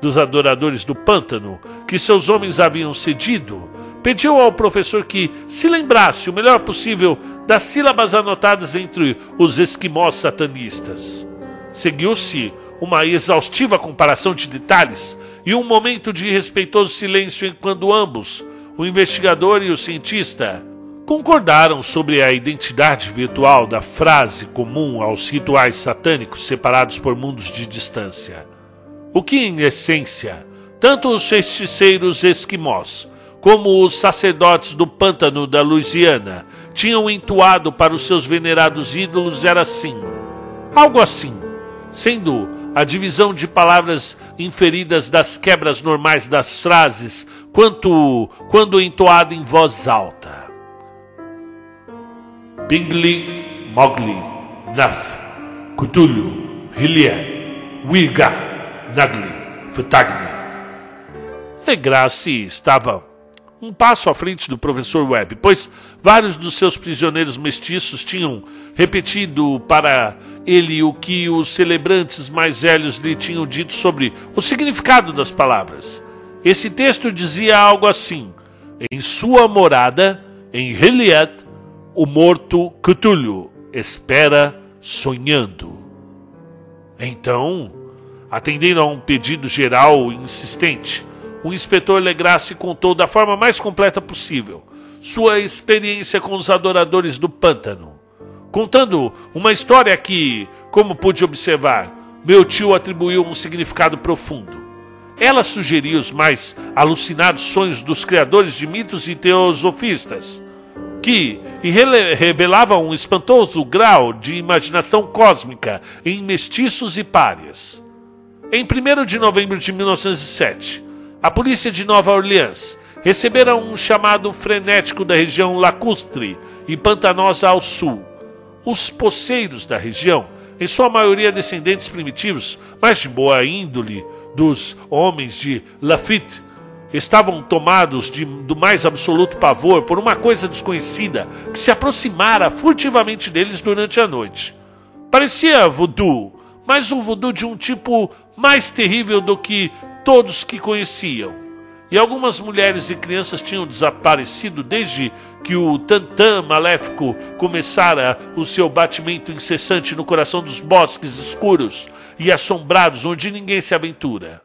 dos adoradores do pântano que seus homens haviam cedido, pediu ao professor que se lembrasse o melhor possível das sílabas anotadas entre os esquimós satanistas. Seguiu-se uma exaustiva comparação de detalhes e um momento de respeitoso silêncio enquanto ambos, o investigador e o cientista, concordaram sobre a identidade virtual da frase comum aos rituais satânicos separados por mundos de distância. O que, em essência, tanto os feiticeiros esquimós como os sacerdotes do pântano da Louisiana tinham entoado para os seus venerados ídolos era assim, algo assim, sendo a divisão de palavras inferidas das quebras normais das frases, quanto quando entoado em voz alta. Pingli, Mogli, Naf, Cthulhu, Hylia, Wiga, Nagli, Futagni. E Grace estava um passo à frente do professor Webb, pois vários dos seus prisioneiros mestiços tinham repetido para ele o que os celebrantes mais velhos lhe tinham dito sobre o significado das palavras. Esse texto dizia algo assim: Em sua morada, em Heliat, o morto Cthulhu espera sonhando. Então, atendendo a um pedido geral e insistente, o inspetor Legrasse contou da forma mais completa possível sua experiência com os adoradores do pântano, contando uma história que, como pude observar, meu tio atribuiu um significado profundo. Ela sugeria os mais alucinados sonhos dos criadores de mitos e teosofistas, que revelava um espantoso grau de imaginação cósmica em mestiços e párias. Em 1 de novembro de 1907, a polícia de Nova Orleans recebera um chamado frenético da região lacustre e pantanosa ao sul. Os poceiros da região, em sua maioria descendentes primitivos, mas de boa índole, dos homens de Lafitte, estavam tomados de, do mais absoluto pavor por uma coisa desconhecida que se aproximara furtivamente deles durante a noite. Parecia voodoo, mas um voodoo de um tipo mais terrível do que todos que conheciam. E algumas mulheres e crianças tinham desaparecido desde que o tantã maléfico começara o seu batimento incessante no coração dos bosques escuros e assombrados onde ninguém se aventura.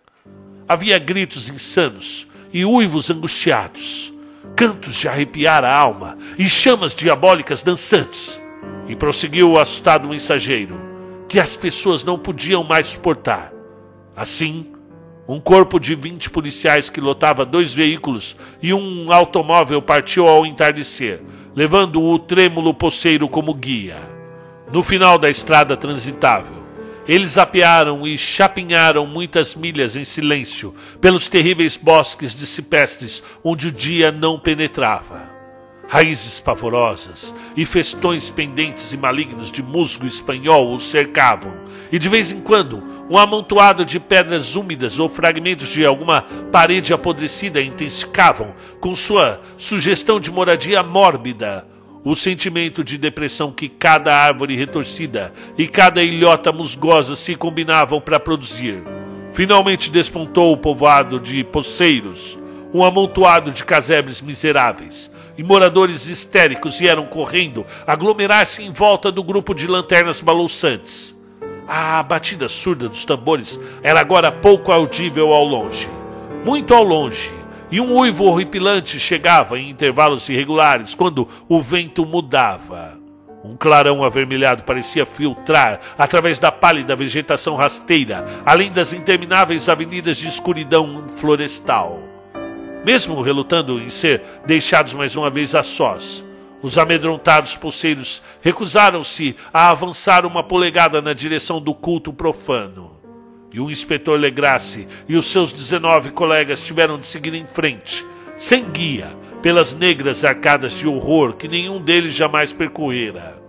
Havia gritos insanos, e uivos angustiados, cantos de arrepiar a alma e chamas diabólicas dançantes. E prosseguiu o assustado mensageiro, que as pessoas não podiam mais suportar. Assim, um corpo de vinte policiais que lotava dois veículos e um automóvel partiu ao entardecer, levando o trêmulo poceiro como guia. No final da estrada transitável, eles apearam e chapinharam muitas milhas em silêncio pelos terríveis bosques de cipestres onde o dia não penetrava. Raízes pavorosas e festões pendentes e malignos de musgo espanhol os cercavam, e de vez em quando um amontoado de pedras úmidas ou fragmentos de alguma parede apodrecida intensificavam, com sua sugestão de moradia mórbida, o sentimento de depressão que cada árvore retorcida e cada ilhota musgosa se combinavam para produzir. Finalmente despontou o povoado de poceiros, um amontoado de casebres miseráveis, e moradores histéricos vieram correndo aglomerar-se em volta do grupo de lanternas balouçantes. A batida surda dos tambores era agora pouco audível ao longe, muito ao longe, e um uivo horripilante chegava em intervalos irregulares quando o vento mudava. Um clarão avermelhado parecia filtrar através da pálida vegetação rasteira, além das intermináveis avenidas de escuridão florestal. Mesmo relutando em ser deixados mais uma vez a sós, os amedrontados pulseiros recusaram-se a avançar uma polegada na direção do culto profano. E o inspetor Legrasse e os seus 19 colegas tiveram de seguir em frente, sem guia, pelas negras arcadas de horror que nenhum deles jamais percorrera.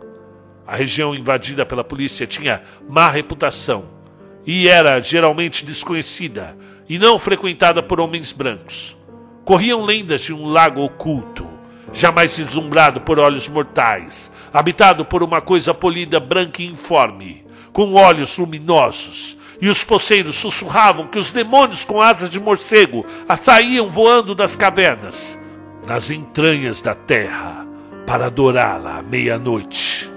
A região invadida pela polícia tinha má reputação e era geralmente desconhecida e não frequentada por homens brancos. Corriam lendas de um lago oculto, jamais deslumbrado por olhos mortais, habitado por uma coisa polida branca e informe, com olhos luminosos, e os poceiros sussurravam que os demônios com asas de morcego saíam voando das cavernas, nas entranhas da terra, para adorá-la à meia-noite.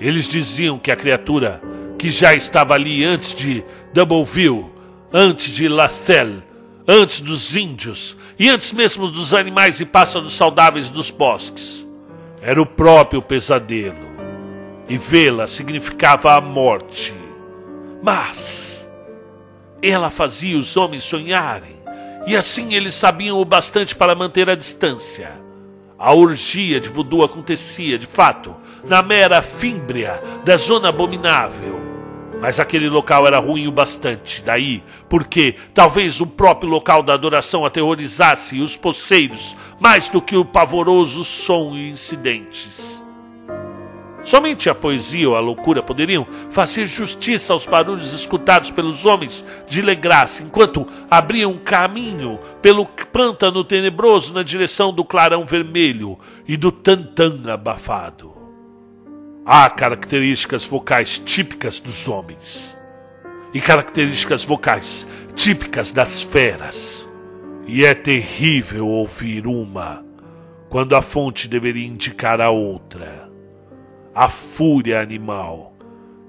Eles diziam que a criatura que já estava ali antes de Doubleville, antes de Lacelle, antes dos índios e antes mesmo dos animais e pássaros saudáveis dos bosques. Era o próprio pesadelo. E vê-la significava a morte. Mas ela fazia os homens sonharem, e assim eles sabiam o bastante para manter a distância. A orgia de voodoo acontecia, de fato, na mera fímbria da zona abominável mas aquele local era ruim o bastante. Daí, porque talvez o próprio local da adoração aterrorizasse os poceiros mais do que o pavoroso som e incidentes. Somente a poesia ou a loucura poderiam fazer justiça aos barulhos escutados pelos homens de Legrasse, enquanto abriam caminho pelo pântano tenebroso na direção do clarão vermelho e do tantã abafado. Há características vocais típicas dos homens e características vocais típicas das feras. E é terrível ouvir uma quando a fonte deveria indicar a outra. A fúria animal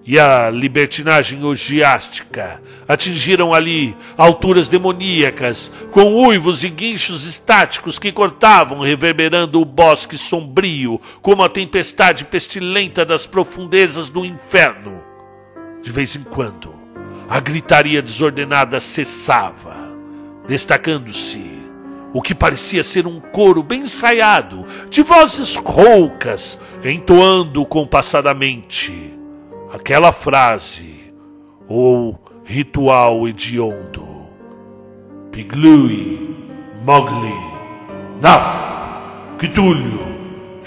e a libertinagem orgiástica atingiram ali alturas demoníacas, com uivos e guinchos estáticos que cortavam, reverberando o bosque sombrio, como a tempestade pestilenta das profundezas do inferno. De vez em quando, a gritaria desordenada cessava, destacando-se o que parecia ser um coro bem ensaiado, de vozes roucas, entoando compassadamente aquela frase ou ritual hediondo. Piglui, Mowgli, Naf, Kitulio,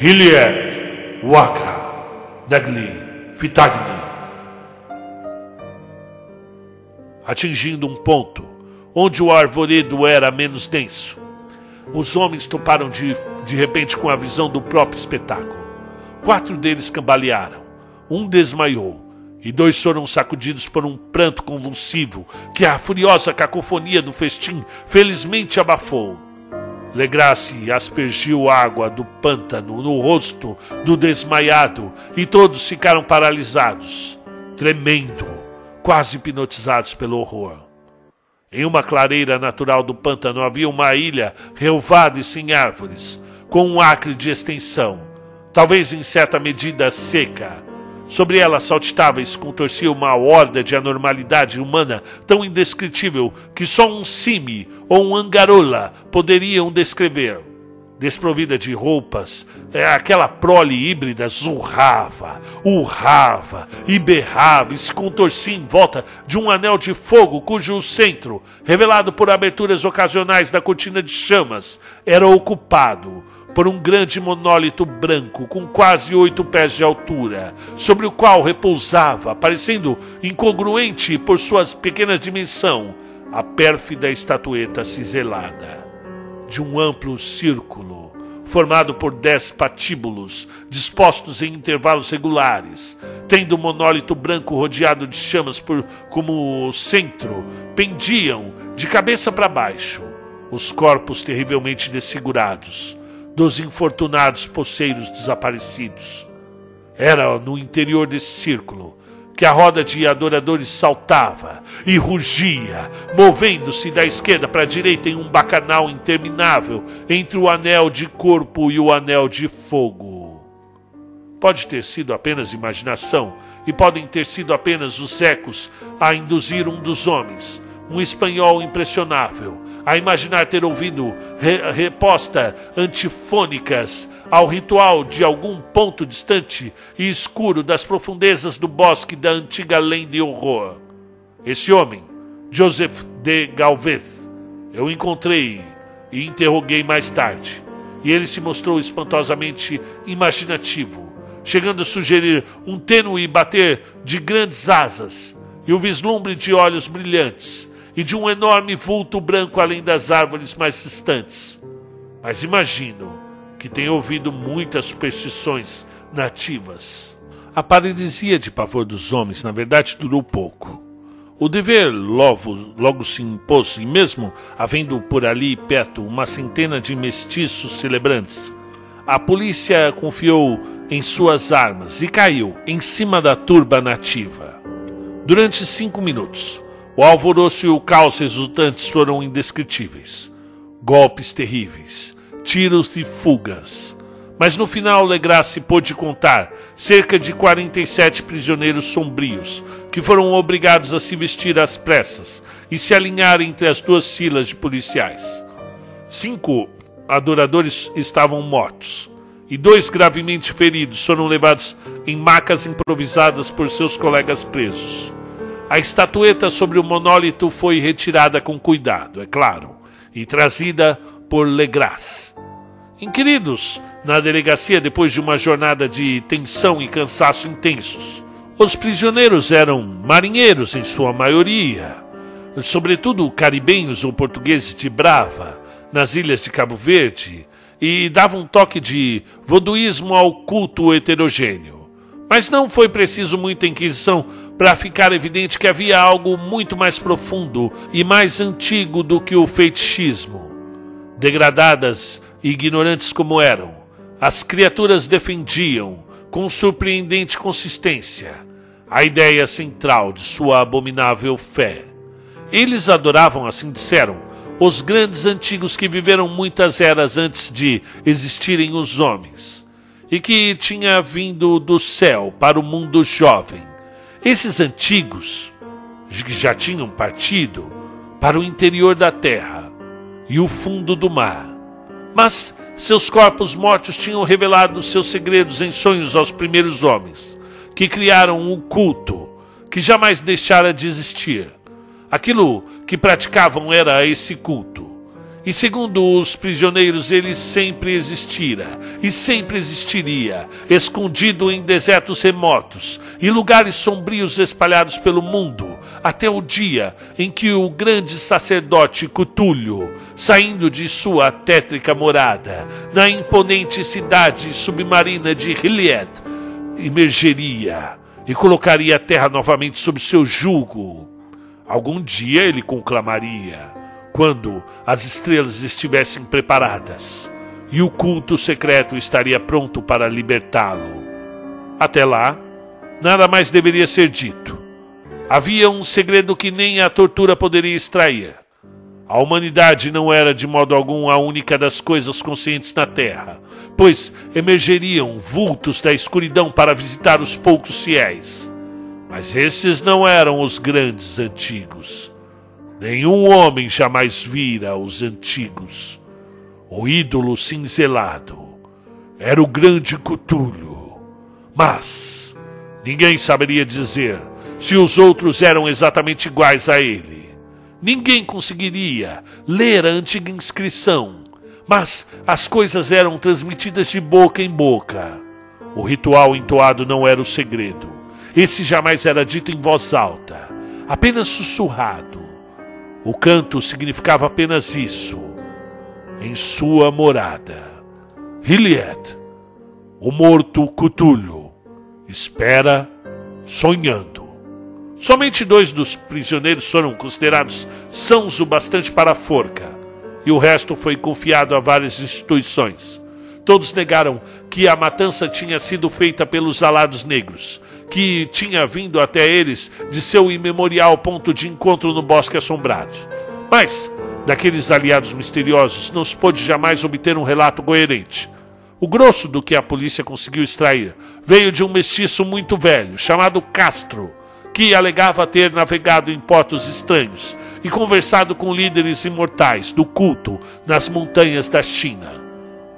Hiliek, Waka, Nagli, Fitagni. Atingindo um ponto onde o arvoredo era menos denso, os homens toparam de, de repente com a visão do próprio espetáculo. Quatro deles cambalearam um desmaiou, e dois foram sacudidos por um pranto convulsivo que a furiosa cacofonia do festim felizmente abafou. Legrasse aspergiu água do pântano no rosto do desmaiado e todos ficaram paralisados, tremendo, quase hipnotizados pelo horror. Em uma clareira natural do pântano havia uma ilha relvada e sem árvores, com um acre de extensão, talvez em certa medida seca Sobre ela saltitava e se contorcia uma horda de anormalidade humana tão indescritível que só um cime ou um angarola poderiam descrever. Desprovida de roupas, é, aquela prole híbrida zurrava, urrava e berrava e se contorcia em volta de um anel de fogo cujo centro, revelado por aberturas ocasionais da cortina de chamas, era ocupado por um grande monólito branco com quase oito pés de altura, sobre o qual repousava, parecendo incongruente por sua pequena dimensão, a pérfida estatueta ciselada. De um amplo círculo, formado por dez patíbulos, dispostos em intervalos regulares, tendo o monólito branco rodeado de chamas por, como centro, pendiam, de cabeça para baixo, os corpos terrivelmente desfigurados dos infortunados poceiros desaparecidos. Era no interior desse círculo que a roda de adoradores saltava e rugia, movendo-se da esquerda para a direita em um bacanal interminável entre o anel de corpo e o anel de fogo. Pode ter sido apenas imaginação, e podem ter sido apenas os ecos a induzir um dos homens, um espanhol impressionável, a imaginar ter ouvido re reposta antifônicas ao ritual de algum ponto distante e escuro das profundezas do bosque da antiga lenda horror. Esse homem, Joseph de Galvez, eu encontrei e interroguei mais tarde, e ele se mostrou espantosamente imaginativo, chegando a sugerir um tênue bater de grandes asas e o vislumbre de olhos brilhantes e de um enorme vulto branco além das árvores mais distantes. Mas imagino que tem ouvido muitas superstições nativas. A paralisia de pavor dos homens, na verdade, durou pouco. O dever logo, logo se impôs, e mesmo havendo por ali perto uma centena de mestiços celebrantes, a polícia confiou em suas armas e caiu em cima da turba nativa. Durante cinco minutos, o alvoroço e o caos resultantes foram indescritíveis. Golpes terríveis, tiros e fugas. Mas no final Legrasse pôde contar cerca de 47 prisioneiros sombrios, que foram obrigados a se vestir às pressas e se alinhar entre as duas filas de policiais. Cinco adoradores estavam mortos, e dois gravemente feridos foram levados em macas improvisadas por seus colegas presos. A estatueta sobre o monólito foi retirada com cuidado, é claro, e trazida por Legras. Inquiridos na delegacia depois de uma jornada de tensão e cansaço intensos. Os prisioneiros eram marinheiros em sua maioria, sobretudo caribenhos ou portugueses de Brava, nas ilhas de Cabo Verde, e davam um toque de voduísmo ao culto heterogêneo. Mas não foi preciso muita inquisição para ficar evidente que havia algo muito mais profundo e mais antigo do que o fetichismo. Degradadas e ignorantes como eram, as criaturas defendiam, com surpreendente consistência, a ideia central de sua abominável fé. Eles adoravam, assim disseram, os grandes antigos que viveram muitas eras antes de existirem os homens, e que tinha vindo do céu para o mundo jovem. Esses antigos, que já tinham partido para o interior da terra e o fundo do mar, mas seus corpos mortos tinham revelado seus segredos em sonhos aos primeiros homens, que criaram um culto que jamais deixara de existir. Aquilo que praticavam era esse culto. E segundo os prisioneiros, ele sempre existira e sempre existiria, escondido em desertos remotos e lugares sombrios espalhados pelo mundo, até o dia em que o grande sacerdote Cutulho, saindo de sua tétrica morada, na imponente cidade submarina de Hilliard, emergeria e colocaria a terra novamente sob seu jugo. Algum dia ele conclamaria quando as estrelas estivessem preparadas e o culto secreto estaria pronto para libertá-lo. Até lá, nada mais deveria ser dito. Havia um segredo que nem a tortura poderia extrair. A humanidade não era de modo algum a única das coisas conscientes na Terra, pois emergeriam vultos da escuridão para visitar os poucos fiéis. Mas esses não eram os grandes antigos. Nenhum homem jamais vira os antigos. O ídolo cinzelado era o grande Cutulho. Mas ninguém saberia dizer se os outros eram exatamente iguais a ele. Ninguém conseguiria ler a antiga inscrição, mas as coisas eram transmitidas de boca em boca. O ritual entoado não era o segredo. Esse jamais era dito em voz alta, apenas sussurrado. O canto significava apenas isso. Em sua morada, Hilliard, o morto Cthulhu, espera sonhando. Somente dois dos prisioneiros foram considerados sãos o bastante para a forca, e o resto foi confiado a várias instituições. Todos negaram que a matança tinha sido feita pelos alados negros, que tinha vindo até eles de seu imemorial ponto de encontro no bosque assombrado. Mas, daqueles aliados misteriosos, não se pôde jamais obter um relato coerente. O grosso do que a polícia conseguiu extrair veio de um mestiço muito velho, chamado Castro, que alegava ter navegado em portos estranhos e conversado com líderes imortais do culto nas montanhas da China.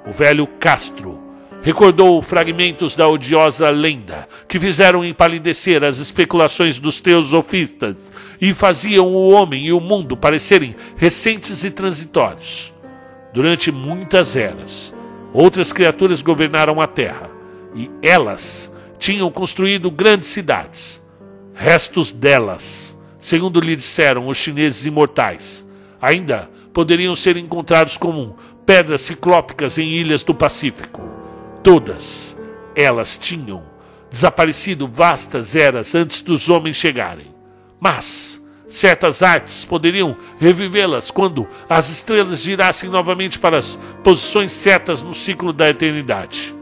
O velho Castro recordou fragmentos da odiosa lenda que fizeram empalidecer as especulações dos teosofistas e faziam o homem e o mundo parecerem recentes e transitórios. Durante muitas eras, outras criaturas governaram a terra e elas tinham construído grandes cidades. Restos delas, segundo lhe disseram os chineses imortais, ainda poderiam ser encontrados como pedras ciclópicas em ilhas do Pacífico. Todas elas tinham desaparecido vastas eras antes dos homens chegarem. Mas certas artes poderiam revivê-las quando as estrelas girassem novamente para as posições certas no ciclo da eternidade.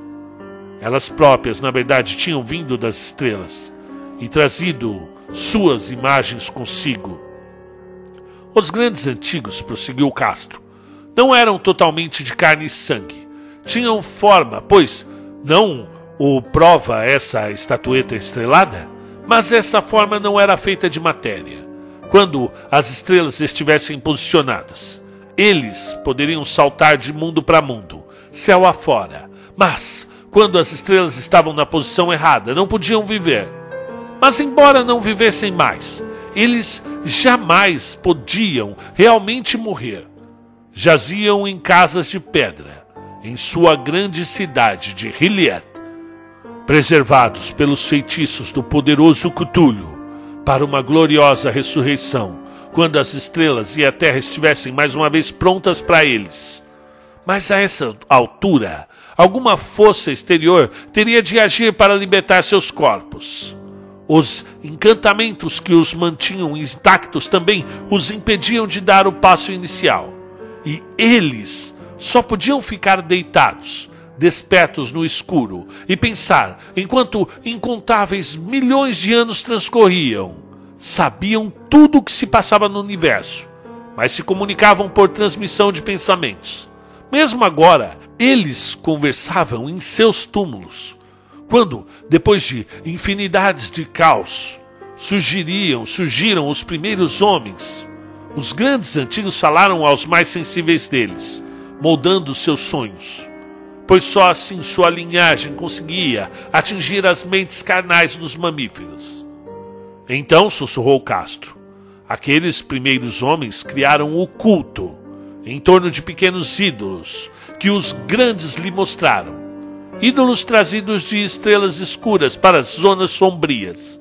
Elas próprias, na verdade, tinham vindo das estrelas e trazido suas imagens consigo. Os grandes antigos, prosseguiu Castro, não eram totalmente de carne e sangue tinham forma, pois não o prova essa estatueta estrelada, mas essa forma não era feita de matéria. Quando as estrelas estivessem posicionadas, eles poderiam saltar de mundo para mundo, céu afora, mas quando as estrelas estavam na posição errada, não podiam viver. Mas, embora não vivessem mais, eles jamais podiam realmente morrer. Jaziam em casas de pedra, em sua grande cidade de Hilliet, preservados pelos feitiços do poderoso Cthulhu, para uma gloriosa ressurreição, quando as estrelas e a terra estivessem mais uma vez prontas para eles. Mas a essa altura, alguma força exterior teria de agir para libertar seus corpos. Os encantamentos que os mantinham intactos também os impediam de dar o passo inicial. E eles só podiam ficar deitados, despertos no escuro, e pensar enquanto incontáveis milhões de anos transcorriam. Sabiam tudo o que se passava no universo, mas se comunicavam por transmissão de pensamentos. Mesmo agora, eles conversavam em seus túmulos. Quando, depois de infinidades de caos, surgiriam, surgiram os primeiros homens, os grandes antigos falaram aos mais sensíveis deles moldando seus sonhos, pois só assim sua linhagem conseguia atingir as mentes carnais dos mamíferos. Então sussurrou Castro: aqueles primeiros homens criaram o culto em torno de pequenos ídolos que os grandes lhe mostraram. Ídolos trazidos de estrelas escuras para as zonas sombrias.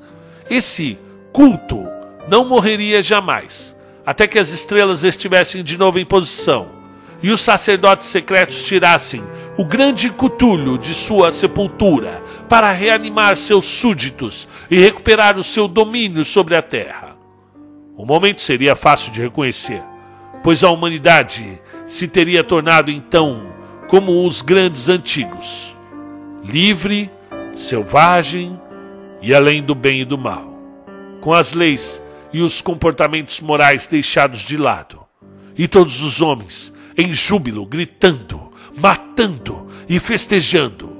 Esse culto não morreria jamais, até que as estrelas estivessem de novo em posição e os sacerdotes secretos tirassem o grande cutulho de sua sepultura para reanimar seus súditos e recuperar o seu domínio sobre a terra. O momento seria fácil de reconhecer, pois a humanidade se teria tornado então como os grandes antigos, livre, selvagem e além do bem e do mal, com as leis e os comportamentos morais deixados de lado, e todos os homens em júbilo, gritando, matando e festejando.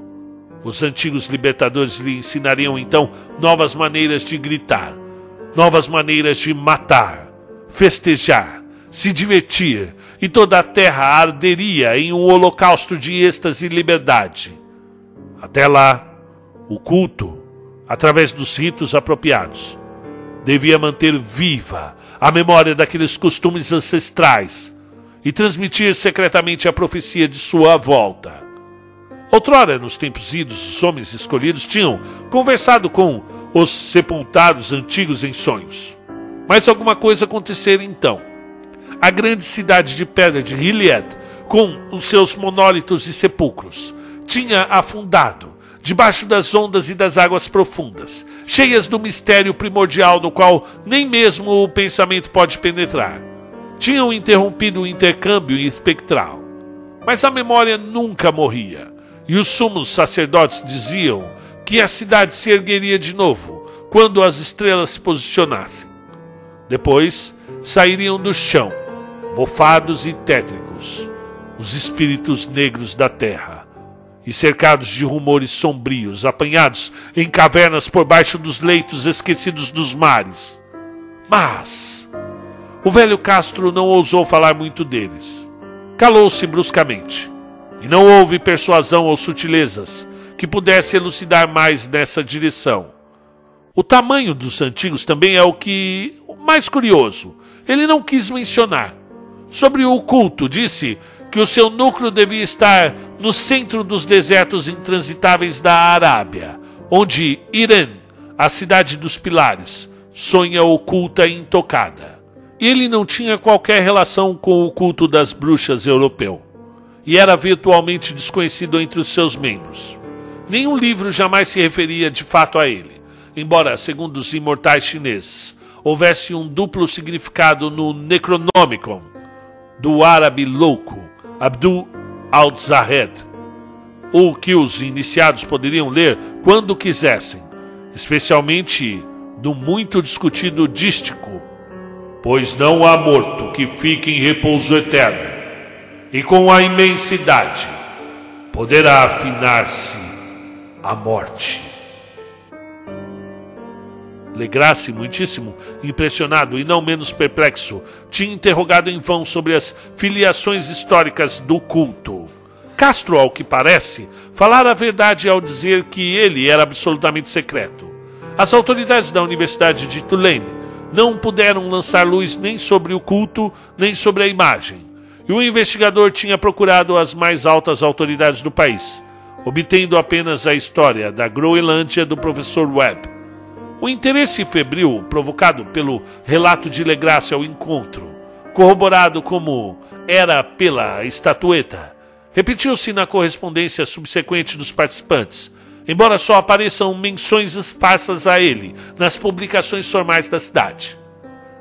Os antigos libertadores lhe ensinariam então novas maneiras de gritar, novas maneiras de matar, festejar, se divertir, e toda a terra arderia em um holocausto de êxtase e liberdade. Até lá, o culto, através dos ritos apropriados, devia manter viva a memória daqueles costumes ancestrais e transmitir secretamente a profecia de sua volta. Outrora, nos tempos idos, os homens escolhidos tinham conversado com os sepultados antigos em sonhos. Mas alguma coisa acontecera então. A grande cidade de pedra de Gilead, com os seus monólitos e sepulcros, tinha afundado debaixo das ondas e das águas profundas, cheias do mistério primordial no qual nem mesmo o pensamento pode penetrar. Tinham interrompido o intercâmbio espectral. Mas a memória nunca morria, e os sumos sacerdotes diziam que a cidade se ergueria de novo quando as estrelas se posicionassem. Depois sairiam do chão, bofados e tétricos, os espíritos negros da terra e cercados de rumores sombrios, apanhados em cavernas por baixo dos leitos esquecidos dos mares. Mas o velho Castro não ousou falar muito deles. Calou-se bruscamente, e não houve persuasão ou sutilezas que pudesse elucidar mais nessa direção. O tamanho dos antigos também é o que mais curioso. Ele não quis mencionar. Sobre o culto, disse que o seu núcleo devia estar no centro dos desertos intransitáveis da Arábia, onde Irã, a cidade dos pilares, sonha oculta e intocada. Ele não tinha qualquer relação com o culto das bruxas europeu e era virtualmente desconhecido entre os seus membros. Nenhum livro jamais se referia de fato a ele, embora, segundo os imortais chineses, houvesse um duplo significado no Necronomicon, do árabe louco, Abdul al-Zahed, ou que os iniciados poderiam ler quando quisessem, especialmente no muito discutido dístico, pois não há morto que fique em repouso eterno, e com a imensidade poderá afinar-se a morte. Legrasse, muitíssimo impressionado e não menos perplexo, tinha interrogado em vão sobre as filiações históricas do culto. Castro, ao que parece, falara a verdade ao dizer que ele era absolutamente secreto. As autoridades da Universidade de Tulane não puderam lançar luz nem sobre o culto, nem sobre a imagem. E o investigador tinha procurado as mais altas autoridades do país, obtendo apenas a história da Groenlândia do professor Webb o interesse febril provocado pelo relato de Legrasse ao encontro, corroborado como era pela estatueta, repetiu-se na correspondência subsequente dos participantes, embora só apareçam menções esparsas a ele nas publicações formais da cidade.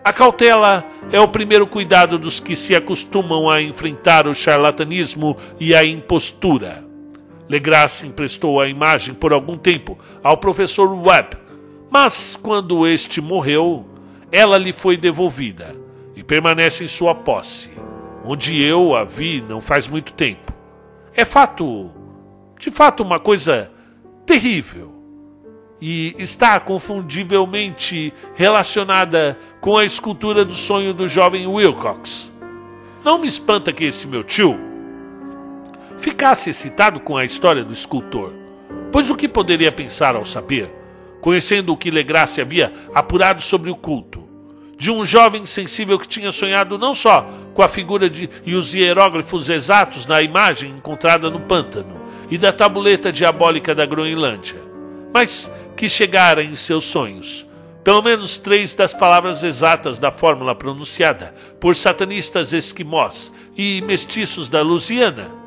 A cautela é o primeiro cuidado dos que se acostumam a enfrentar o charlatanismo e a impostura. Legrasse emprestou a imagem por algum tempo ao professor Webb, mas quando este morreu, ela lhe foi devolvida e permanece em sua posse, onde eu a vi não faz muito tempo. É fato, de fato, uma coisa terrível e está confundivelmente relacionada com a escultura do sonho do jovem Wilcox. Não me espanta que esse meu tio ficasse excitado com a história do escultor, pois o que poderia pensar ao saber conhecendo o que Legrasse havia apurado sobre o culto, de um jovem sensível que tinha sonhado não só com a figura de, e os hieróglifos exatos na imagem encontrada no pântano e da tabuleta diabólica da Groenlândia, mas que chegara em seus sonhos. Pelo menos três das palavras exatas da fórmula pronunciada por satanistas esquimós e mestiços da Lusiana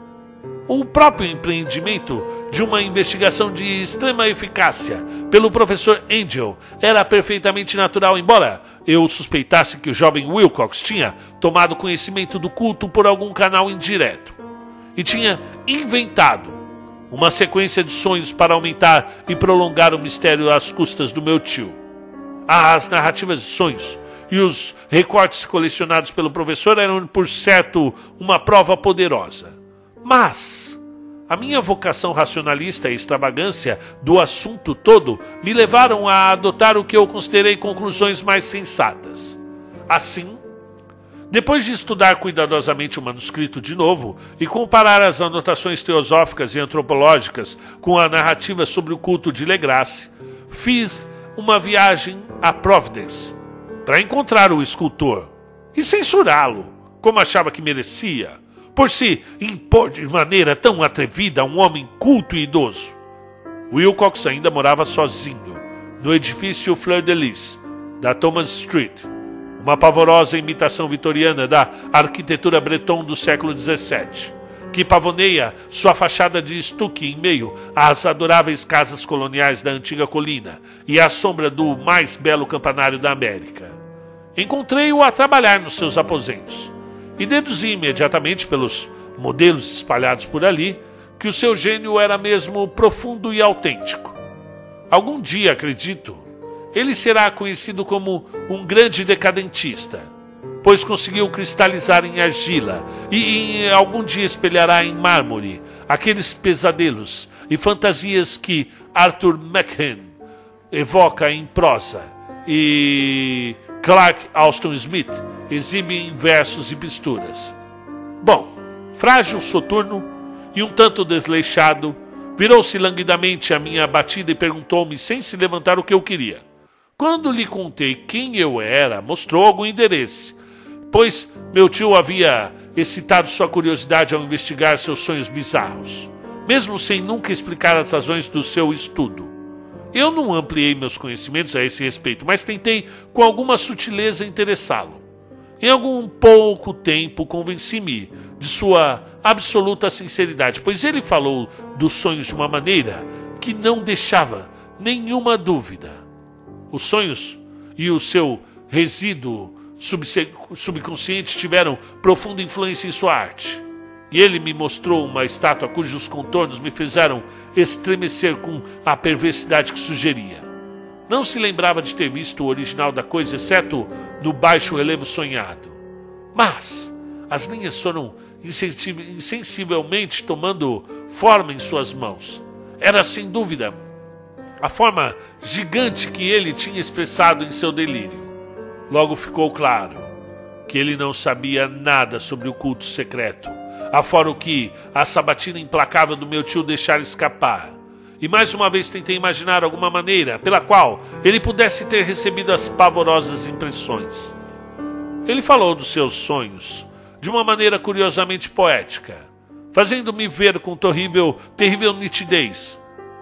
o próprio empreendimento de uma investigação de extrema eficácia pelo professor Angel era perfeitamente natural, embora eu suspeitasse que o jovem Wilcox tinha tomado conhecimento do culto por algum canal indireto e tinha inventado uma sequência de sonhos para aumentar e prolongar o mistério às custas do meu tio. As narrativas de sonhos e os recortes colecionados pelo professor eram, por certo, uma prova poderosa. Mas a minha vocação racionalista e extravagância do assunto todo me levaram a adotar o que eu considerei conclusões mais sensatas. Assim, depois de estudar cuidadosamente o manuscrito de novo e comparar as anotações teosóficas e antropológicas com a narrativa sobre o culto de Legrasse, fiz uma viagem a Providence para encontrar o escultor e censurá-lo, como achava que merecia por se impor de maneira tão atrevida a um homem culto e idoso. Wilcox ainda morava sozinho, no edifício Fleur de Lis, da Thomas Street, uma pavorosa imitação vitoriana da arquitetura breton do século XVII, que pavoneia sua fachada de estuque em meio às adoráveis casas coloniais da antiga colina e à sombra do mais belo campanário da América. Encontrei-o a trabalhar nos seus aposentos e deduzi imediatamente pelos modelos espalhados por ali que o seu gênio era mesmo profundo e autêntico. Algum dia, acredito, ele será conhecido como um grande decadentista pois conseguiu cristalizar em argila e algum dia espelhará em mármore aqueles pesadelos e fantasias que Arthur McCann evoca em prosa e Clark Alston Smith exibe em versos e pisturas. Bom, frágil, soturno e um tanto desleixado, virou-se languidamente à minha batida e perguntou-me sem se levantar o que eu queria. Quando lhe contei quem eu era, mostrou algum interesse pois meu tio havia excitado sua curiosidade ao investigar seus sonhos bizarros, mesmo sem nunca explicar as razões do seu estudo. Eu não ampliei meus conhecimentos a esse respeito, mas tentei com alguma sutileza interessá-lo. Em algum pouco tempo convenci-me de sua absoluta sinceridade, pois ele falou dos sonhos de uma maneira que não deixava nenhuma dúvida. Os sonhos e o seu resíduo subconsciente tiveram profunda influência em sua arte. E ele me mostrou uma estátua cujos contornos me fizeram estremecer com a perversidade que sugeria. Não se lembrava de ter visto o original da coisa, exceto no baixo relevo sonhado. Mas as linhas foram insensivelmente tomando forma em suas mãos. Era sem dúvida a forma gigante que ele tinha expressado em seu delírio. Logo ficou claro que ele não sabia nada sobre o culto secreto, afora o que a sabatina implacável do meu tio deixara escapar. E mais uma vez tentei imaginar alguma maneira pela qual ele pudesse ter recebido as pavorosas impressões. Ele falou dos seus sonhos de uma maneira curiosamente poética, fazendo-me ver com terrível, terrível nitidez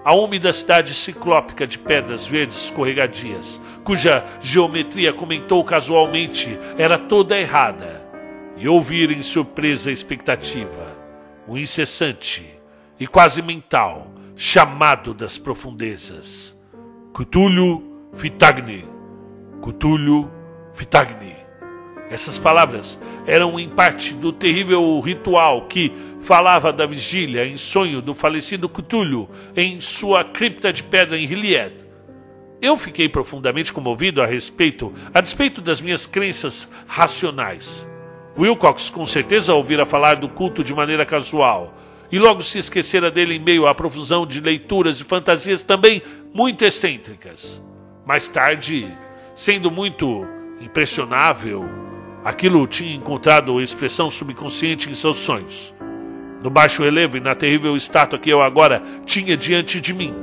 a úmida cidade ciclópica de pedras verdes escorregadias, cuja geometria comentou casualmente era toda errada, e ouvir em surpresa a expectativa, o incessante e quase mental chamado das profundezas. Cthulhu Fitagni, Cthulhu Fitagni. Essas palavras eram em parte do terrível ritual que falava da vigília em sonho do falecido Cthulhu em sua cripta de pedra em Hilliard. Eu fiquei profundamente comovido a respeito, a despeito das minhas crenças racionais. Wilcox com certeza ouvira falar do culto de maneira casual e logo se esquecera dele em meio à profusão de leituras e fantasias também muito excêntricas. Mais tarde, sendo muito impressionável, Aquilo tinha encontrado expressão subconsciente em seus sonhos. No baixo relevo e na terrível estátua que eu agora tinha diante de mim.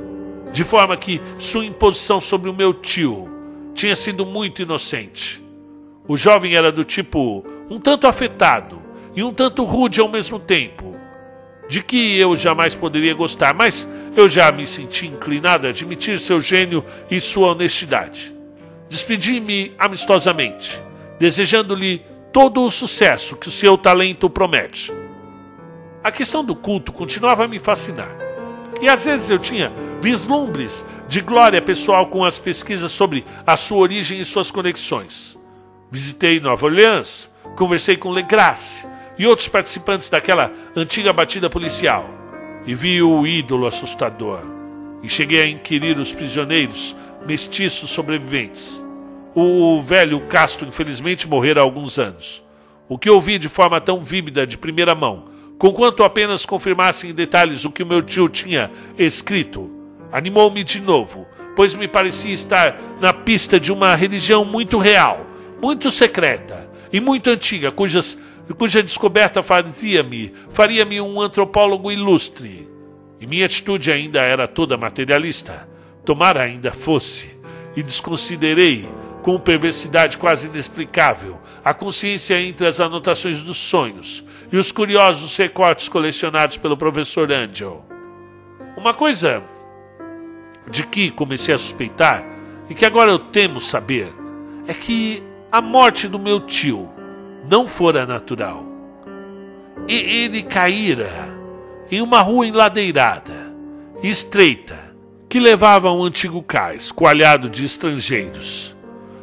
De forma que sua imposição sobre o meu tio tinha sido muito inocente. O jovem era do tipo um tanto afetado e um tanto rude ao mesmo tempo, de que eu jamais poderia gostar, mas eu já me senti inclinado a admitir seu gênio e sua honestidade. Despedi-me amistosamente desejando-lhe todo o sucesso que o seu talento promete. A questão do culto continuava a me fascinar. E às vezes eu tinha vislumbres de glória pessoal com as pesquisas sobre a sua origem e suas conexões. Visitei Nova Orleans, conversei com Legrasse e outros participantes daquela antiga batida policial e vi o ídolo assustador. E cheguei a inquirir os prisioneiros mestiços sobreviventes o velho Castro, infelizmente, morrera há alguns anos. O que ouvi de forma tão vívida de primeira mão, conquanto apenas confirmasse em detalhes o que o meu tio tinha escrito, animou-me de novo, pois me parecia estar na pista de uma religião muito real, muito secreta e muito antiga, cujas, cuja descoberta fazia-me, faria-me um antropólogo ilustre. E minha atitude ainda era toda materialista, tomara ainda fosse, e desconsiderei com perversidade quase inexplicável, a consciência entre as anotações dos sonhos e os curiosos recortes colecionados pelo professor Angel. Uma coisa de que comecei a suspeitar e que agora eu temo saber é que a morte do meu tio não fora natural. e ele caíra em uma rua enladeirada, estreita, que levava a um antigo cais, coalhado de estrangeiros,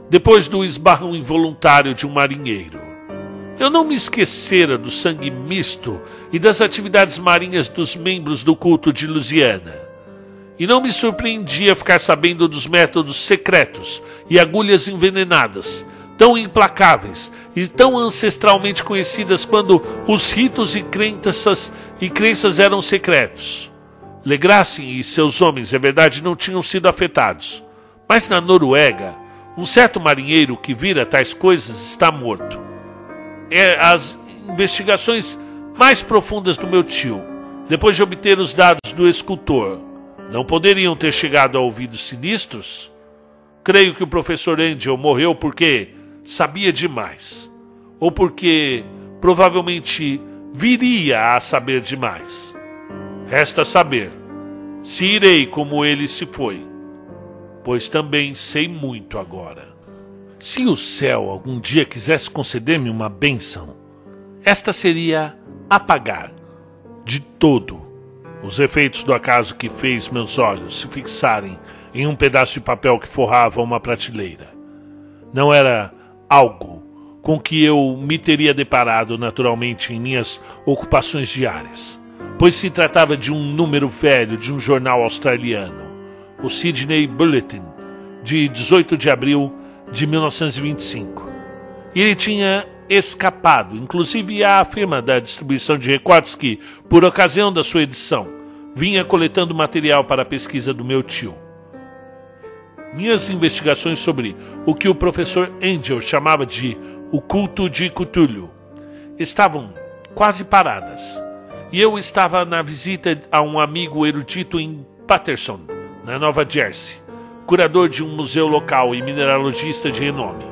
depois do esbarrão involuntário de um marinheiro. Eu não me esquecera do sangue misto e das atividades marinhas dos membros do culto de Lusiana. E não me surpreendia ficar sabendo dos métodos secretos e agulhas envenenadas, tão implacáveis e tão ancestralmente conhecidas quando os ritos e crenças, e crenças eram secretos. Legrassin e seus homens, é verdade, não tinham sido afetados. Mas na Noruega, um certo marinheiro que vira tais coisas está morto. É as investigações mais profundas do meu tio, depois de obter os dados do escultor, não poderiam ter chegado a ouvidos sinistros? Creio que o professor Angel morreu porque sabia demais, ou porque provavelmente viria a saber demais. Resta saber se irei como ele se foi, pois também sei muito agora. Se o céu algum dia quisesse conceder-me uma bênção, esta seria apagar de todo os efeitos do acaso que fez meus olhos se fixarem em um pedaço de papel que forrava uma prateleira. Não era algo com que eu me teria deparado naturalmente em minhas ocupações diárias, pois se tratava de um número velho de um jornal australiano, o Sydney Bulletin, de 18 de abril de 1925. E ele tinha escapado, inclusive à firma da distribuição de recortes que, por ocasião da sua edição, vinha coletando material para a pesquisa do meu tio. Minhas investigações sobre o que o professor Angel chamava de o culto de Cthulhu estavam quase paradas. E eu estava na visita a um amigo erudito em Patterson, na Nova Jersey, curador de um museu local e mineralogista de renome.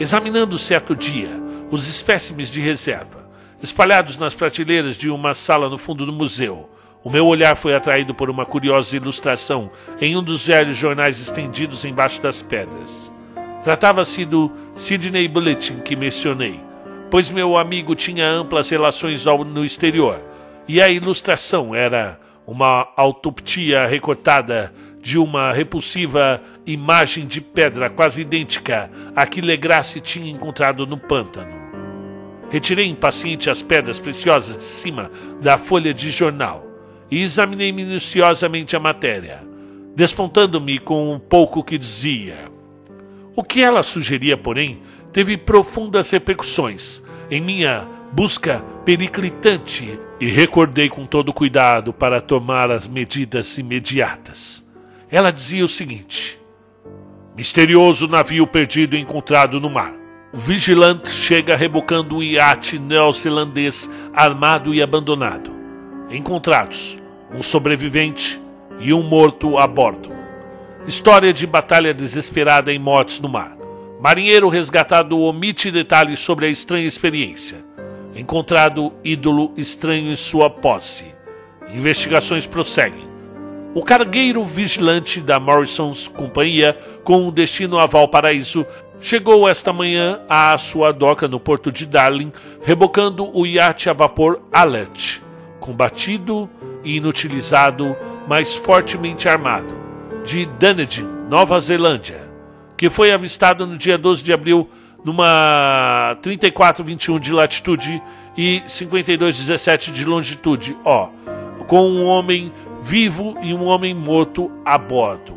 Examinando certo dia os espécimes de reserva, espalhados nas prateleiras de uma sala no fundo do museu, o meu olhar foi atraído por uma curiosa ilustração em um dos velhos jornais estendidos embaixo das pedras. Tratava-se do Sydney Bulletin que mencionei, pois meu amigo tinha amplas relações no exterior, e a ilustração era uma autopsia recortada de uma repulsiva imagem de pedra quase idêntica à que Legrasse tinha encontrado no pântano. Retirei impaciente as pedras preciosas de cima da folha de jornal e examinei minuciosamente a matéria, despontando-me com um pouco que dizia. O que ela sugeria, porém, teve profundas repercussões em minha busca periclitante e recordei com todo cuidado para tomar as medidas imediatas. Ela dizia o seguinte: Misterioso navio perdido encontrado no mar. O vigilante chega rebocando um iate neozelandês armado e abandonado encontrados um sobrevivente e um morto a bordo. História de batalha desesperada em mortes no mar. Marinheiro resgatado omite detalhes sobre a estranha experiência. Encontrado ídolo estranho em sua posse. Investigações prosseguem. O cargueiro vigilante da Morrison's Companhia, com o destino a Valparaíso, chegou esta manhã à sua doca no porto de Darling, rebocando o iate a vapor Alert combatido e inutilizado, mas fortemente armado, de Dunedin, Nova Zelândia, que foi avistado no dia 12 de abril numa 3421 de latitude e 5217 de longitude, ó, com um homem vivo e um homem morto a bordo.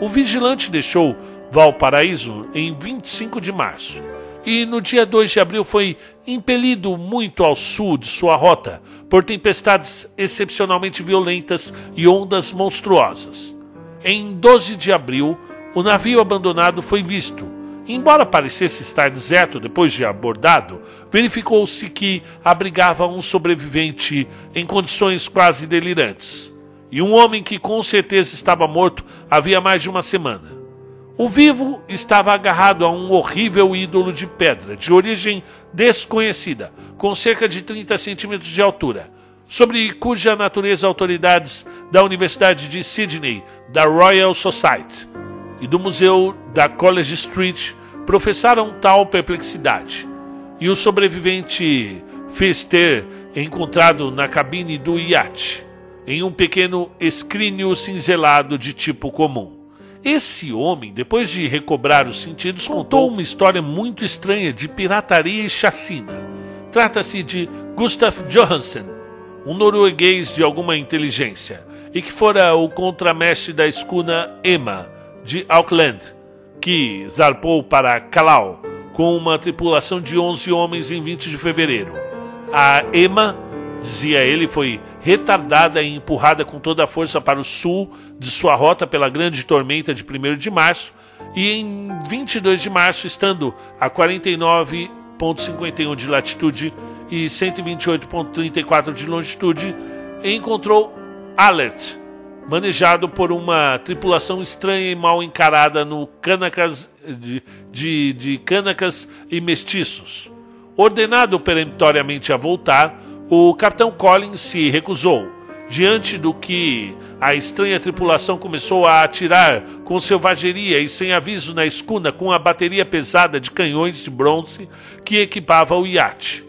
O vigilante deixou Valparaíso em 25 de março e no dia 2 de abril foi impelido muito ao sul de sua rota por tempestades excepcionalmente violentas e ondas monstruosas. Em 12 de abril, o navio abandonado foi visto. Embora parecesse estar deserto depois de abordado, verificou-se que abrigava um sobrevivente em condições quase delirantes. E um homem que com certeza estava morto havia mais de uma semana. O vivo estava agarrado a um horrível ídolo de pedra, de origem desconhecida, com cerca de 30 centímetros de altura, sobre cuja natureza autoridades da Universidade de Sydney, da Royal Society e do Museu da College Street professaram tal perplexidade. e o sobrevivente fez ter encontrado na cabine do iate, em um pequeno escrínio cinzelado de tipo comum. Esse homem, depois de recobrar os sentidos, contou uma história muito estranha de pirataria e chacina. Trata-se de Gustav Johansen, um norueguês de alguma inteligência, e que fora o contramestre da escuna Emma, de Auckland, que zarpou para Callao com uma tripulação de 11 homens em 20 de fevereiro. A Emma, dizia ele, foi retardada e empurrada com toda a força para o sul de sua rota pela grande tormenta de 1 de março, e em 22 de março, estando a 49,51 de latitude e 128,34 de longitude, encontrou Alert, manejado por uma tripulação estranha e mal encarada no Canacas de, de, de Canacas e Mestiços. Ordenado peremptoriamente a voltar, o capitão Collins se recusou, diante do que a estranha tripulação começou a atirar com selvageria e sem aviso na escuna com a bateria pesada de canhões de bronze que equipava o iate.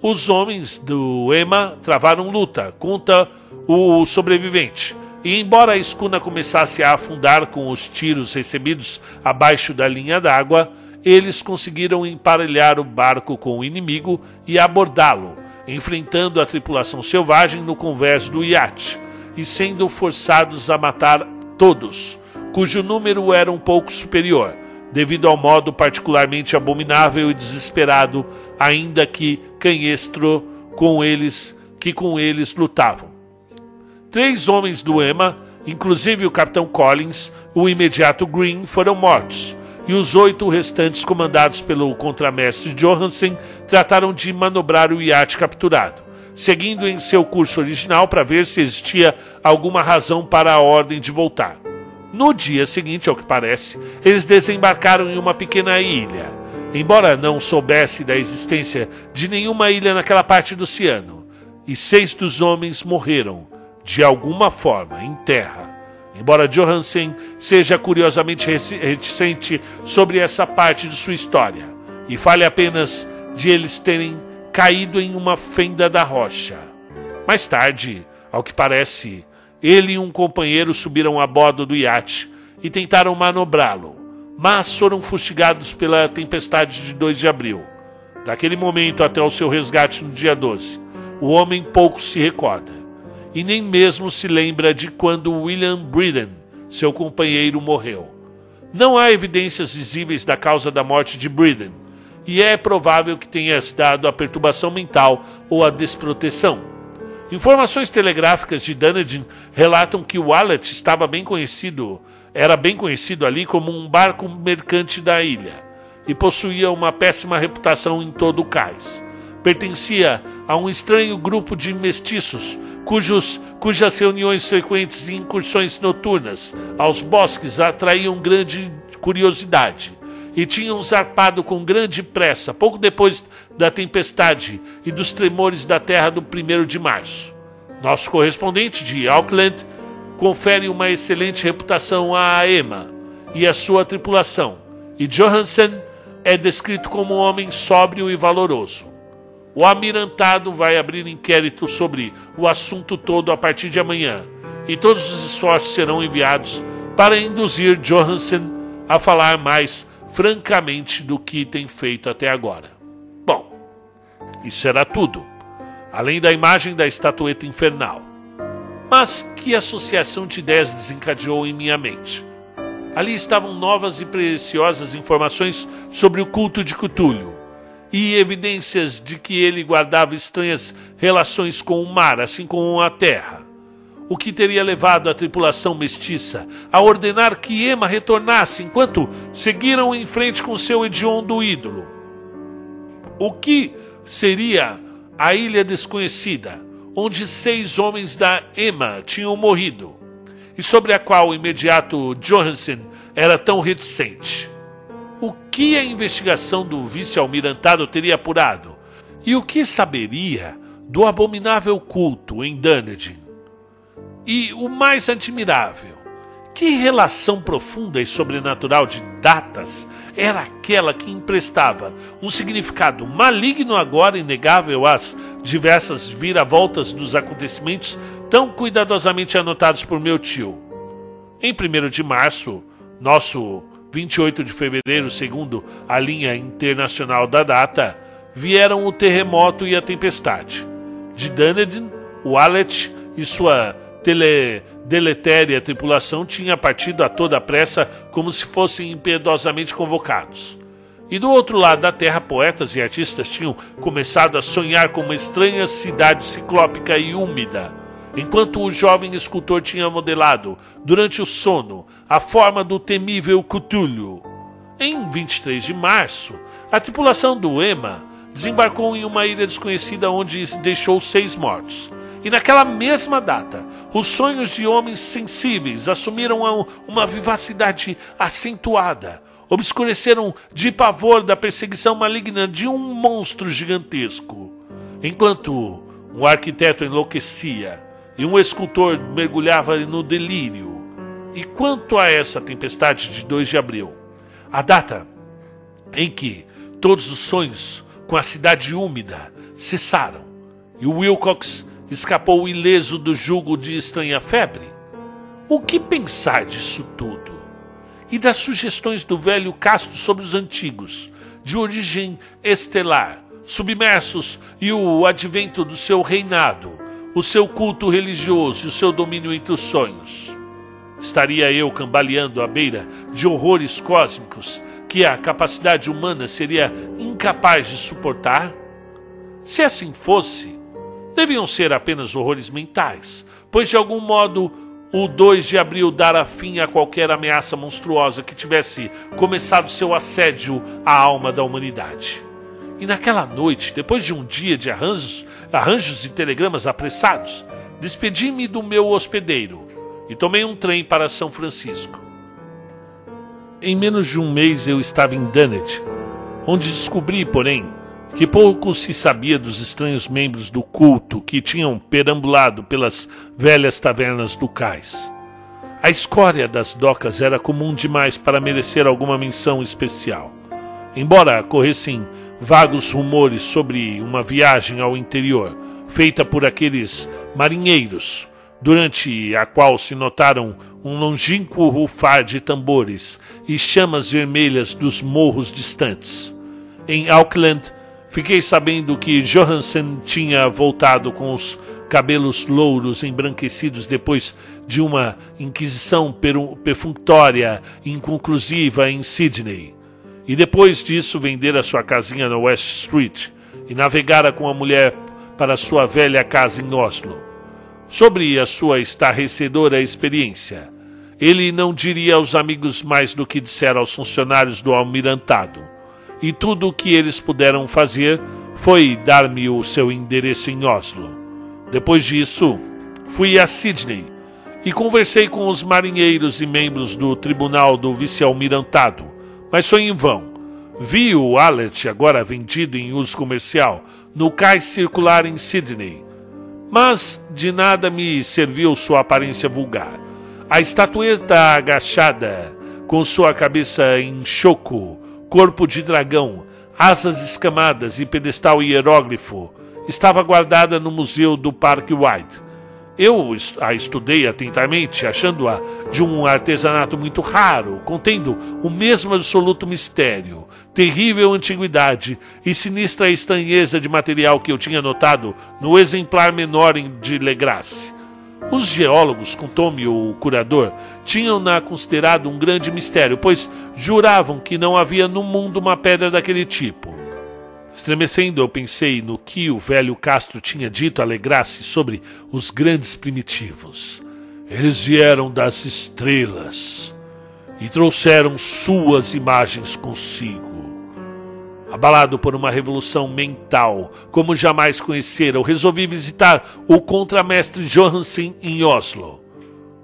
Os homens do Ema travaram luta contra o sobrevivente, e embora a escuna começasse a afundar com os tiros recebidos abaixo da linha d'água, eles conseguiram emparelhar o barco com o inimigo e abordá-lo, enfrentando a tripulação selvagem no convés do iate e sendo forçados a matar todos, cujo número era um pouco superior, devido ao modo particularmente abominável e desesperado, ainda que canhestro, com eles que com eles lutavam. Três homens do EMA, inclusive o capitão Collins, o imediato Green, foram mortos, e os oito restantes, comandados pelo contramestre Johansen, trataram de manobrar o iate capturado, seguindo em seu curso original para ver se existia alguma razão para a ordem de voltar. No dia seguinte, ao que parece, eles desembarcaram em uma pequena ilha. Embora não soubesse da existência de nenhuma ilha naquela parte do oceano, e seis dos homens morreram, de alguma forma, em terra. Embora Johansen seja curiosamente reticente sobre essa parte de sua história, e fale apenas de eles terem caído em uma fenda da rocha. Mais tarde, ao que parece, ele e um companheiro subiram a bordo do iate e tentaram manobrá-lo, mas foram fustigados pela tempestade de 2 de abril. Daquele momento até o seu resgate no dia 12, o homem pouco se recorda e nem mesmo se lembra de quando William Breeden, seu companheiro, morreu. Não há evidências visíveis da causa da morte de Breeden, e é provável que tenha se dado a perturbação mental ou a desproteção. Informações telegráficas de Dunedin relatam que Wallet estava bem conhecido, era bem conhecido ali como um barco mercante da ilha e possuía uma péssima reputação em todo o cais. Pertencia a um estranho grupo de mestiços cujos, cujas reuniões frequentes e incursões noturnas aos bosques atraíam grande curiosidade e tinham zarpado com grande pressa pouco depois da tempestade e dos tremores da terra do 1 de março. Nosso correspondente de Auckland confere uma excelente reputação à Emma e à sua tripulação, e Johansen é descrito como um homem sóbrio e valoroso. O Amirantado vai abrir inquérito sobre o assunto todo a partir de amanhã, e todos os esforços serão enviados para induzir Johansen a falar mais francamente do que tem feito até agora. Bom, isso era tudo, além da imagem da estatueta infernal. Mas que associação de ideias desencadeou em minha mente? Ali estavam novas e preciosas informações sobre o culto de Cthulhu e evidências de que ele guardava estranhas relações com o mar, assim como a terra. O que teria levado a tripulação mestiça a ordenar que Emma retornasse enquanto seguiram em frente com seu hediondo ídolo? O que seria a Ilha Desconhecida, onde seis homens da Emma tinham morrido, e sobre a qual o imediato Johansen era tão reticente? O que a investigação do vice-almirantado teria apurado? E o que saberia do abominável culto em Dunedin? E o mais admirável, Que relação profunda e sobrenatural de datas era aquela que emprestava um significado maligno agora inegável às diversas viravoltas dos acontecimentos tão cuidadosamente anotados por meu tio? Em 1 de março, nosso 28 de fevereiro, segundo a linha internacional da data, vieram o terremoto e a tempestade. De Dunedin, Wallet e sua tele deletéria tripulação tinha partido a toda pressa como se fossem impiedosamente convocados. E do outro lado da terra, poetas e artistas tinham começado a sonhar com uma estranha cidade ciclópica e úmida, enquanto o jovem escultor tinha modelado, durante o sono, a forma do temível Cthulhu. Em 23 de março, a tripulação do Ema desembarcou em uma ilha desconhecida onde deixou seis mortos. E naquela mesma data, os sonhos de homens sensíveis assumiram uma vivacidade acentuada, obscureceram de pavor da perseguição maligna de um monstro gigantesco. Enquanto um arquiteto enlouquecia e um escultor mergulhava no delírio. E quanto a essa tempestade de 2 de abril, a data em que todos os sonhos com a cidade úmida cessaram e o Wilcox escapou ileso do jugo de estranha febre? O que pensar disso tudo? E das sugestões do velho Castro sobre os antigos, de origem estelar, submersos e o advento do seu reinado, o seu culto religioso e o seu domínio entre os sonhos? Estaria eu cambaleando à beira de horrores cósmicos que a capacidade humana seria incapaz de suportar? Se assim fosse, deviam ser apenas horrores mentais, pois de algum modo o 2 de abril dara fim a qualquer ameaça monstruosa que tivesse começado seu assédio à alma da humanidade. E naquela noite, depois de um dia de arranjos, arranjos e telegramas apressados, despedi-me do meu hospedeiro e tomei um trem para São Francisco. Em menos de um mês eu estava em Dunnet, onde descobri, porém, que pouco se sabia dos estranhos membros do culto que tinham perambulado pelas velhas tavernas do cais. A escória das docas era comum demais para merecer alguma menção especial. Embora corressem vagos rumores sobre uma viagem ao interior, feita por aqueles marinheiros, durante a qual se notaram um longínquo rufar de tambores e chamas vermelhas dos morros distantes. Em Auckland, Fiquei sabendo que Johansen tinha voltado com os cabelos louros embranquecidos depois de uma inquisição perfunctória inconclusiva em Sydney. E depois disso vendera sua casinha na West Street e navegara com a mulher para sua velha casa em Oslo. Sobre a sua estarrecedora experiência, ele não diria aos amigos mais do que dissera aos funcionários do almirantado e tudo o que eles puderam fazer foi dar-me o seu endereço em Oslo. Depois disso, fui a Sydney e conversei com os marinheiros e membros do tribunal do vice-almirantado, mas foi em vão. Vi o Alert, agora vendido em uso comercial, no cais circular em Sydney. Mas de nada me serviu sua aparência vulgar. A estatueta agachada, com sua cabeça em choco, corpo de dragão, asas escamadas e pedestal hieróglifo, estava guardada no museu do Parque White. Eu a estudei atentamente, achando-a de um artesanato muito raro, contendo o mesmo absoluto mistério, terrível antiguidade e sinistra estranheza de material que eu tinha notado no exemplar menor de Legrasse. Os geólogos, contou-me o curador, tinham-na considerado um grande mistério, pois juravam que não havia no mundo uma pedra daquele tipo. Estremecendo, eu pensei no que o velho Castro tinha dito a Legrasse sobre os grandes primitivos. Eles vieram das estrelas e trouxeram suas imagens consigo. Abalado por uma revolução mental como jamais conhecera, eu resolvi visitar o contramestre Johansen em Oslo.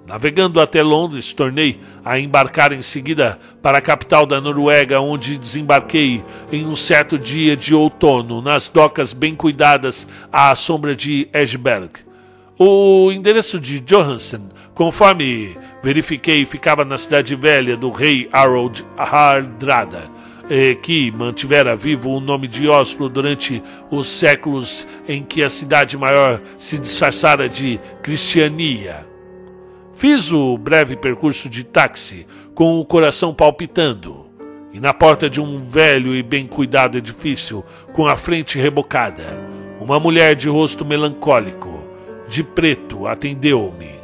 Navegando até Londres, tornei a embarcar em seguida para a capital da Noruega, onde desembarquei em um certo dia de outono nas docas bem cuidadas à sombra de Esberg. O endereço de Johansen, conforme verifiquei, ficava na cidade velha do rei Harold Hardrada, eh, que mantivera vivo o nome de Oslo durante os séculos em que a cidade maior se disfarçara de Cristiania. Fiz o breve percurso de táxi com o coração palpitando. E na porta de um velho e bem cuidado edifício, com a frente rebocada, uma mulher de rosto melancólico de preto atendeu-me,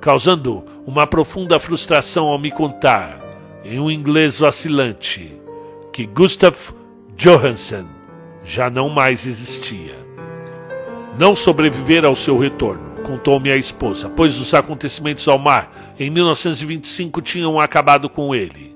causando uma profunda frustração ao me contar, em um inglês vacilante, que Gustav Johansen já não mais existia. Não sobrevivera ao seu retorno, contou-me a esposa, pois os acontecimentos ao mar em 1925 tinham acabado com ele.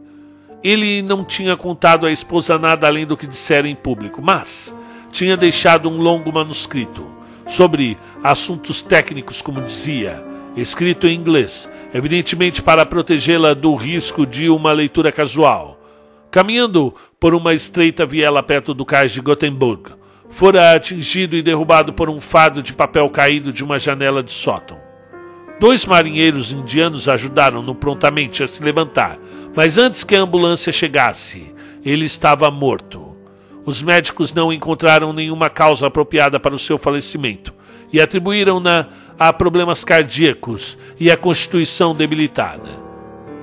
Ele não tinha contado à esposa nada além do que dissera em público, mas tinha deixado um longo manuscrito sobre assuntos técnicos, como dizia, escrito em inglês, evidentemente para protegê-la do risco de uma leitura casual. Caminhando por uma estreita viela perto do cais de Gothenburg, fora atingido e derrubado por um fardo de papel caído de uma janela de sótão. Dois marinheiros indianos ajudaram-no prontamente a se levantar, mas antes que a ambulância chegasse, ele estava morto. Os médicos não encontraram nenhuma causa apropriada para o seu falecimento e atribuíram-na a problemas cardíacos e a constituição debilitada.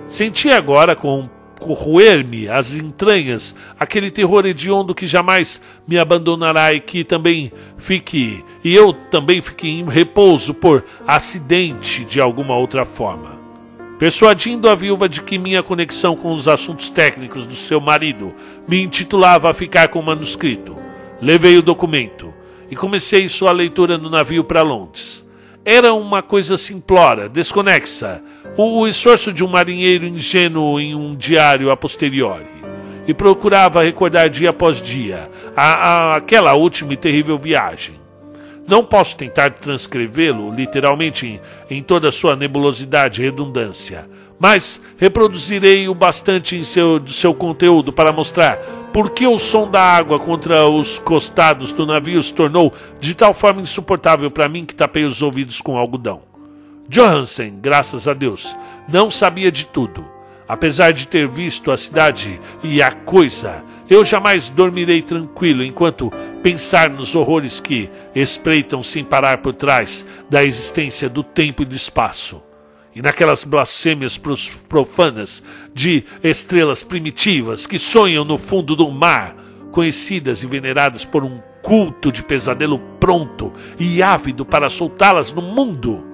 Senti agora com corroer-me as entranhas aquele terror hediondo que jamais me abandonará e que também fique, e eu também fique em repouso por acidente de alguma outra forma persuadindo a viúva de que minha conexão com os assuntos técnicos do seu marido me intitulava a ficar com o manuscrito. Levei o documento e comecei sua leitura no navio para Londres. Era uma coisa simplória, desconexa, o esforço de um marinheiro ingênuo em um diário a posteriori. E procurava recordar dia após dia a, a, aquela última e terrível viagem. Não posso tentar transcrevê-lo literalmente em, em toda a sua nebulosidade e redundância, mas reproduzirei o bastante em seu, de seu conteúdo para mostrar por que o som da água contra os costados do navio se tornou de tal forma insuportável para mim que tapei os ouvidos com algodão. Johansen, graças a Deus, não sabia de tudo. Apesar de ter visto a cidade e a coisa, eu jamais dormirei tranquilo enquanto pensar nos horrores que espreitam sem parar por trás da existência do tempo e do espaço. E naquelas blasfêmias profanas de estrelas primitivas que sonham no fundo do mar, conhecidas e veneradas por um culto de pesadelo pronto e ávido para soltá-las no mundo.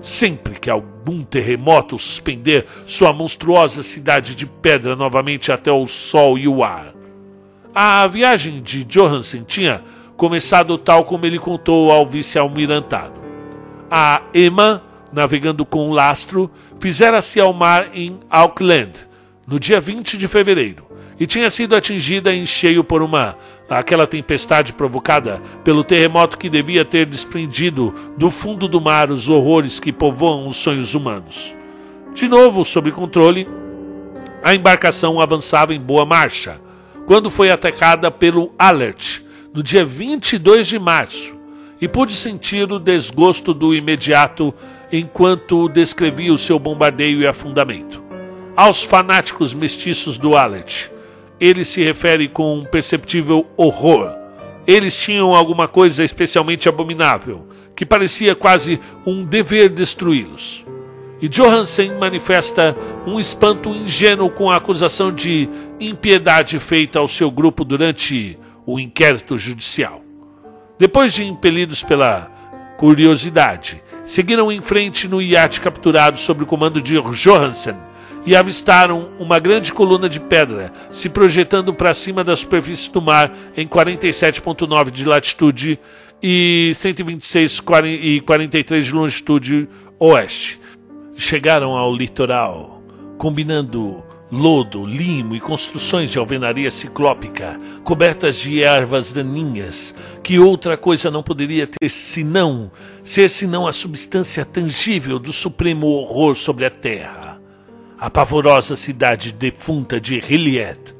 Sempre que algum terremoto suspender sua monstruosa cidade de pedra novamente até o sol e o ar. A viagem de Johansen tinha começado tal como ele contou ao vice-almirantado. A Emma, navegando com um lastro, fizera-se ao mar em Auckland, no dia 20 de fevereiro, e tinha sido atingida em cheio por uma aquela tempestade provocada pelo terremoto que devia ter desprendido do fundo do mar os horrores que povoam os sonhos humanos. De novo, sob controle, a embarcação avançava em boa marcha, quando foi atacada pelo Alert no dia 22 de março e pude sentir o desgosto do imediato enquanto descrevia o seu bombardeio e afundamento. Aos fanáticos mestiços do Alert, ele se refere com um perceptível horror. Eles tinham alguma coisa especialmente abominável, que parecia quase um dever destruí-los e Johansen manifesta um espanto ingênuo com a acusação de impiedade feita ao seu grupo durante o inquérito judicial. Depois de impelidos pela curiosidade, seguiram em frente no iate capturado sob o comando de Johansen e avistaram uma grande coluna de pedra se projetando para cima da superfície do mar em 47,9 de latitude e 126 e 43 de longitude oeste. Chegaram ao litoral, combinando lodo, limo e construções de alvenaria ciclópica, cobertas de ervas daninhas, que outra coisa não poderia ter senão ser senão a substância tangível do supremo horror sobre a terra. A pavorosa cidade defunta de Hilliet,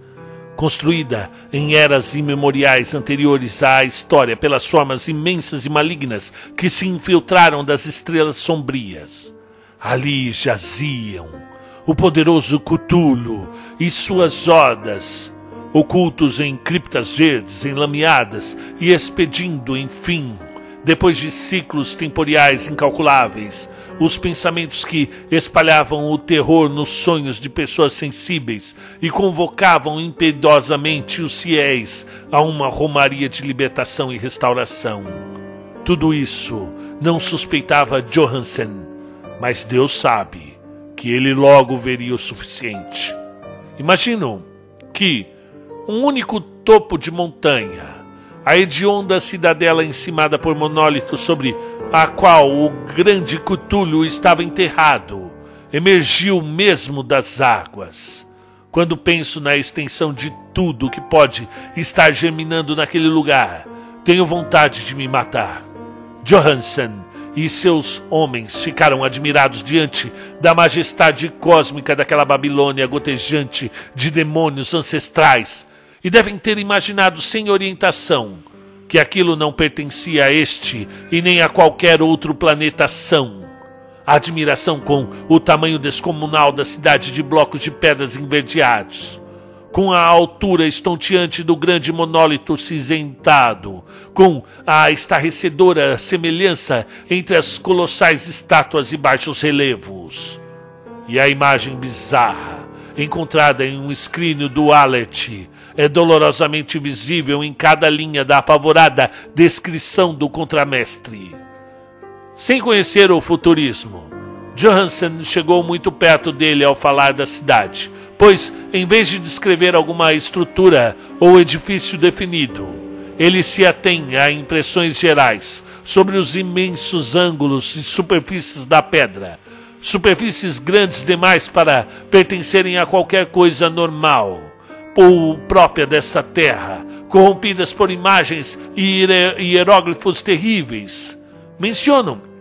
construída em eras imemoriais anteriores à história pelas formas imensas e malignas que se infiltraram das estrelas sombrias. Ali jaziam o poderoso Cthulhu e suas odas, ocultos em criptas verdes enlameadas e expedindo, enfim, depois de ciclos temporais incalculáveis, os pensamentos que espalhavam o terror nos sonhos de pessoas sensíveis e convocavam impiedosamente os fiéis a uma romaria de libertação e restauração. Tudo isso não suspeitava Johansen, mas Deus sabe que ele logo veria o suficiente. Imagino que um único topo de montanha, a hedionda cidadela encimada por monólitos sobre a qual o grande Cutulho estava enterrado, emergiu mesmo das águas. Quando penso na extensão de tudo que pode estar germinando naquele lugar, tenho vontade de me matar. Johansen e seus homens ficaram admirados diante da majestade cósmica daquela Babilônia gotejante de demônios ancestrais e devem ter imaginado sem orientação que aquilo não pertencia a este e nem a qualquer outro planeta são. A admiração com o tamanho descomunal da cidade de blocos de pedras enverdeados, com a altura estonteante do grande monólito cinzentado, com a estarrecedora semelhança entre as colossais estátuas e baixos relevos, e a imagem bizarra encontrada em um escrínio do Alert é dolorosamente visível em cada linha da apavorada descrição do contramestre. Sem conhecer o futurismo, Johansen chegou muito perto dele ao falar da cidade, pois, em vez de descrever alguma estrutura ou edifício definido, ele se atém a impressões gerais sobre os imensos ângulos e superfícies da pedra, superfícies grandes demais para pertencerem a qualquer coisa normal ou própria dessa terra, corrompidas por imagens e hieróglifos terríveis. Mencionam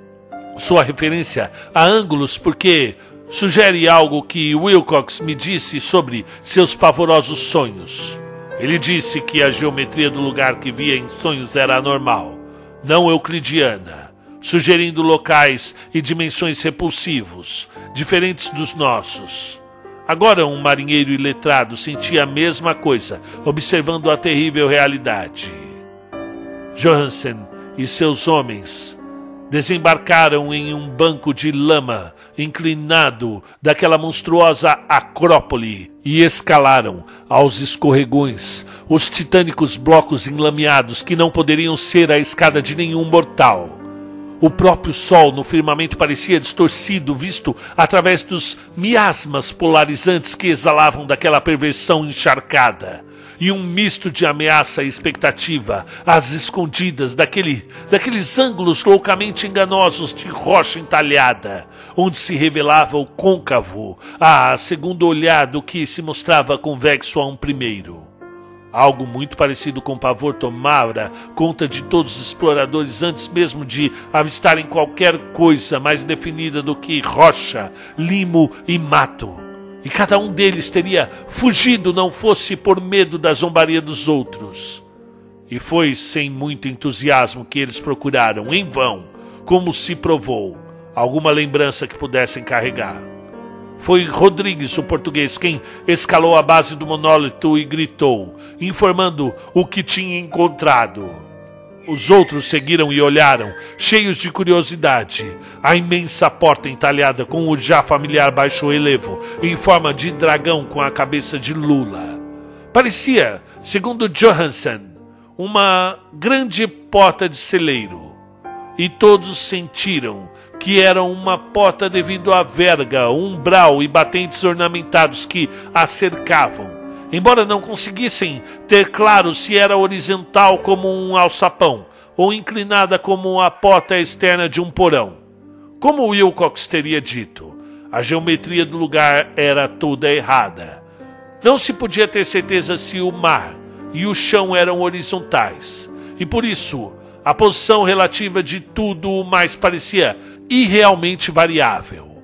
sua referência a ângulos porque sugere algo que Wilcox me disse sobre seus pavorosos sonhos. Ele disse que a geometria do lugar que via em sonhos era anormal, não euclidiana, sugerindo locais e dimensões repulsivos, diferentes dos nossos. Agora um marinheiro iletrado sentia a mesma coisa, observando a terrível realidade. Johansen e seus homens desembarcaram em um banco de lama inclinado daquela monstruosa acrópole e escalaram aos escorregões os titânicos blocos enlameados que não poderiam ser a escada de nenhum mortal. O próprio sol no firmamento parecia distorcido, visto através dos miasmas polarizantes que exalavam daquela perversão encharcada. E um misto de ameaça e expectativa, às escondidas daquele, daqueles ângulos loucamente enganosos de rocha entalhada, onde se revelava o côncavo, a segundo olhar do que se mostrava convexo a um primeiro. Algo muito parecido com pavor tomara conta de todos os exploradores antes mesmo de avistarem qualquer coisa mais definida do que rocha, limo e mato. E cada um deles teria fugido não fosse por medo da zombaria dos outros. E foi sem muito entusiasmo que eles procuraram, em vão, como se provou, alguma lembrança que pudessem carregar. Foi Rodrigues, o português, quem escalou a base do monólito e gritou, informando o que tinha encontrado. Os outros seguiram e olharam, cheios de curiosidade, a imensa porta entalhada com o já familiar baixo relevo, em forma de dragão com a cabeça de lula. Parecia, segundo Johansen, uma grande porta de celeiro. E todos sentiram que era uma porta devido à verga, umbral e batentes ornamentados que a cercavam, embora não conseguissem ter claro se era horizontal como um alçapão ou inclinada como a porta externa de um porão. Como Wilcox teria dito, a geometria do lugar era toda errada. Não se podia ter certeza se o mar e o chão eram horizontais, e por isso a posição relativa de tudo o mais parecia irrealmente variável.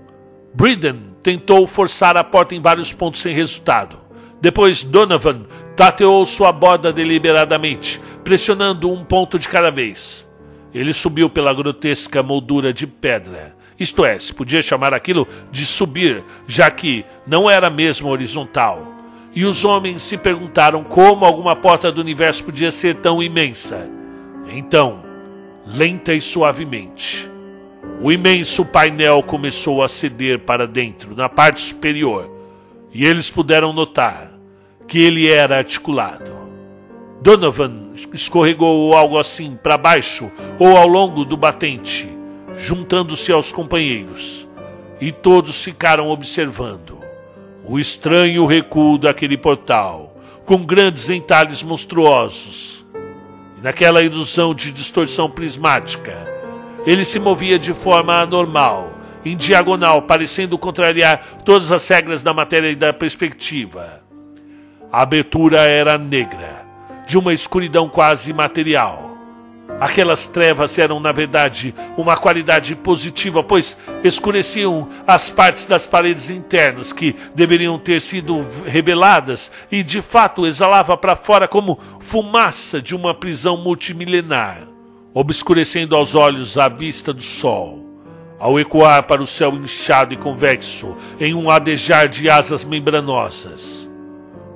Briden tentou forçar a porta em vários pontos sem resultado. Depois Donovan tateou sua borda deliberadamente, pressionando um ponto de cada vez. Ele subiu pela grotesca moldura de pedra. Isto é, se podia chamar aquilo de subir, já que não era mesmo horizontal. E os homens se perguntaram como alguma porta do universo podia ser tão imensa. Então, lenta e suavemente, o imenso painel começou a ceder para dentro, na parte superior, e eles puderam notar que ele era articulado. Donovan escorregou algo assim para baixo ou ao longo do batente, juntando-se aos companheiros, e todos ficaram observando o estranho recuo daquele portal, com grandes entalhes monstruosos. E naquela ilusão de distorção prismática, ele se movia de forma anormal, em diagonal, parecendo contrariar todas as regras da matéria e da perspectiva. A abertura era negra, de uma escuridão quase material. Aquelas trevas eram, na verdade, uma qualidade positiva, pois escureciam as partes das paredes internas que deveriam ter sido reveladas e, de fato, exalava para fora como fumaça de uma prisão multimilenar, obscurecendo aos olhos a vista do sol. Ao ecoar para o céu inchado e convexo, em um adejar de asas membranosas.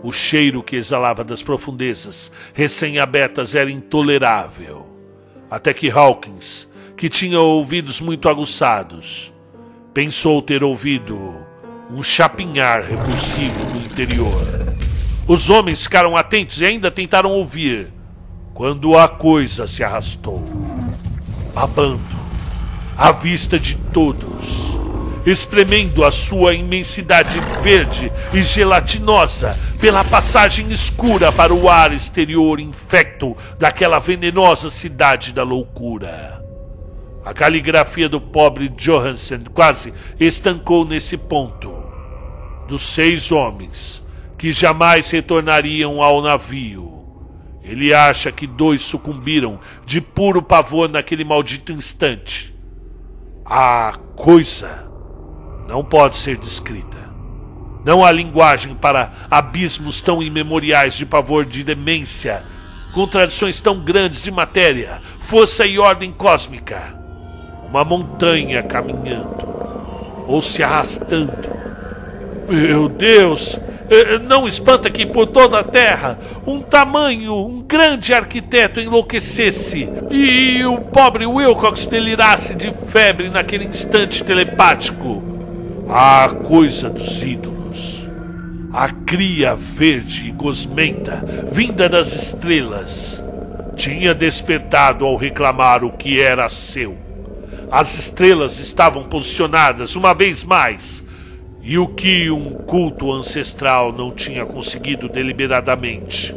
O cheiro que exalava das profundezas recém-abertas era intolerável. Até que Hawkins, que tinha ouvidos muito aguçados, pensou ter ouvido um chapinhar repulsivo no interior. Os homens ficaram atentos e ainda tentaram ouvir, quando a coisa se arrastou, babando, à vista de todos espremendo a sua imensidade verde e gelatinosa pela passagem escura para o ar exterior infecto daquela venenosa cidade da loucura. A caligrafia do pobre Johansen quase estancou nesse ponto. Dos seis homens que jamais retornariam ao navio, ele acha que dois sucumbiram de puro pavor naquele maldito instante. A coisa não pode ser descrita. Não há linguagem para abismos tão imemoriais de pavor de demência, contradições tão grandes de matéria, força e ordem cósmica. Uma montanha caminhando ou se arrastando. Meu Deus! Eh, não espanta que por toda a terra um tamanho, um grande arquiteto enlouquecesse e o pobre Wilcox delirasse de febre naquele instante telepático. A coisa dos ídolos. A cria verde e gosmenta, vinda das estrelas, tinha despertado ao reclamar o que era seu. As estrelas estavam posicionadas uma vez mais, e o que um culto ancestral não tinha conseguido deliberadamente.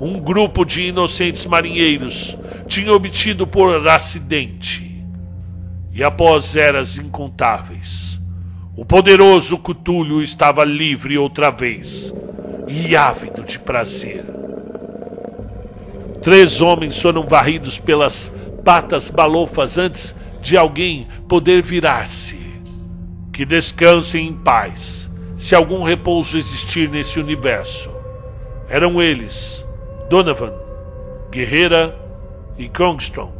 Um grupo de inocentes marinheiros tinha obtido por acidente. E após eras incontáveis, o poderoso Cutulho estava livre outra vez e ávido de prazer. Três homens foram varridos pelas patas balofas antes de alguém poder virar-se. Que descansem em paz, se algum repouso existir nesse universo. Eram eles, Donovan, Guerreira e Krongstrom.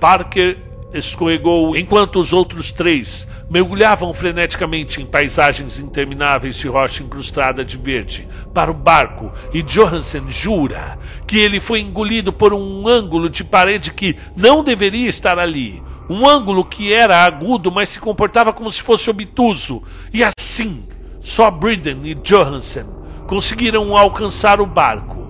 Parker escorregou enquanto os outros três mergulhavam freneticamente em paisagens intermináveis de rocha incrustada de verde para o barco e Johansen jura que ele foi engolido por um ângulo de parede que não deveria estar ali. Um ângulo que era agudo, mas se comportava como se fosse obtuso. E assim, só Briden e Johansen conseguiram alcançar o barco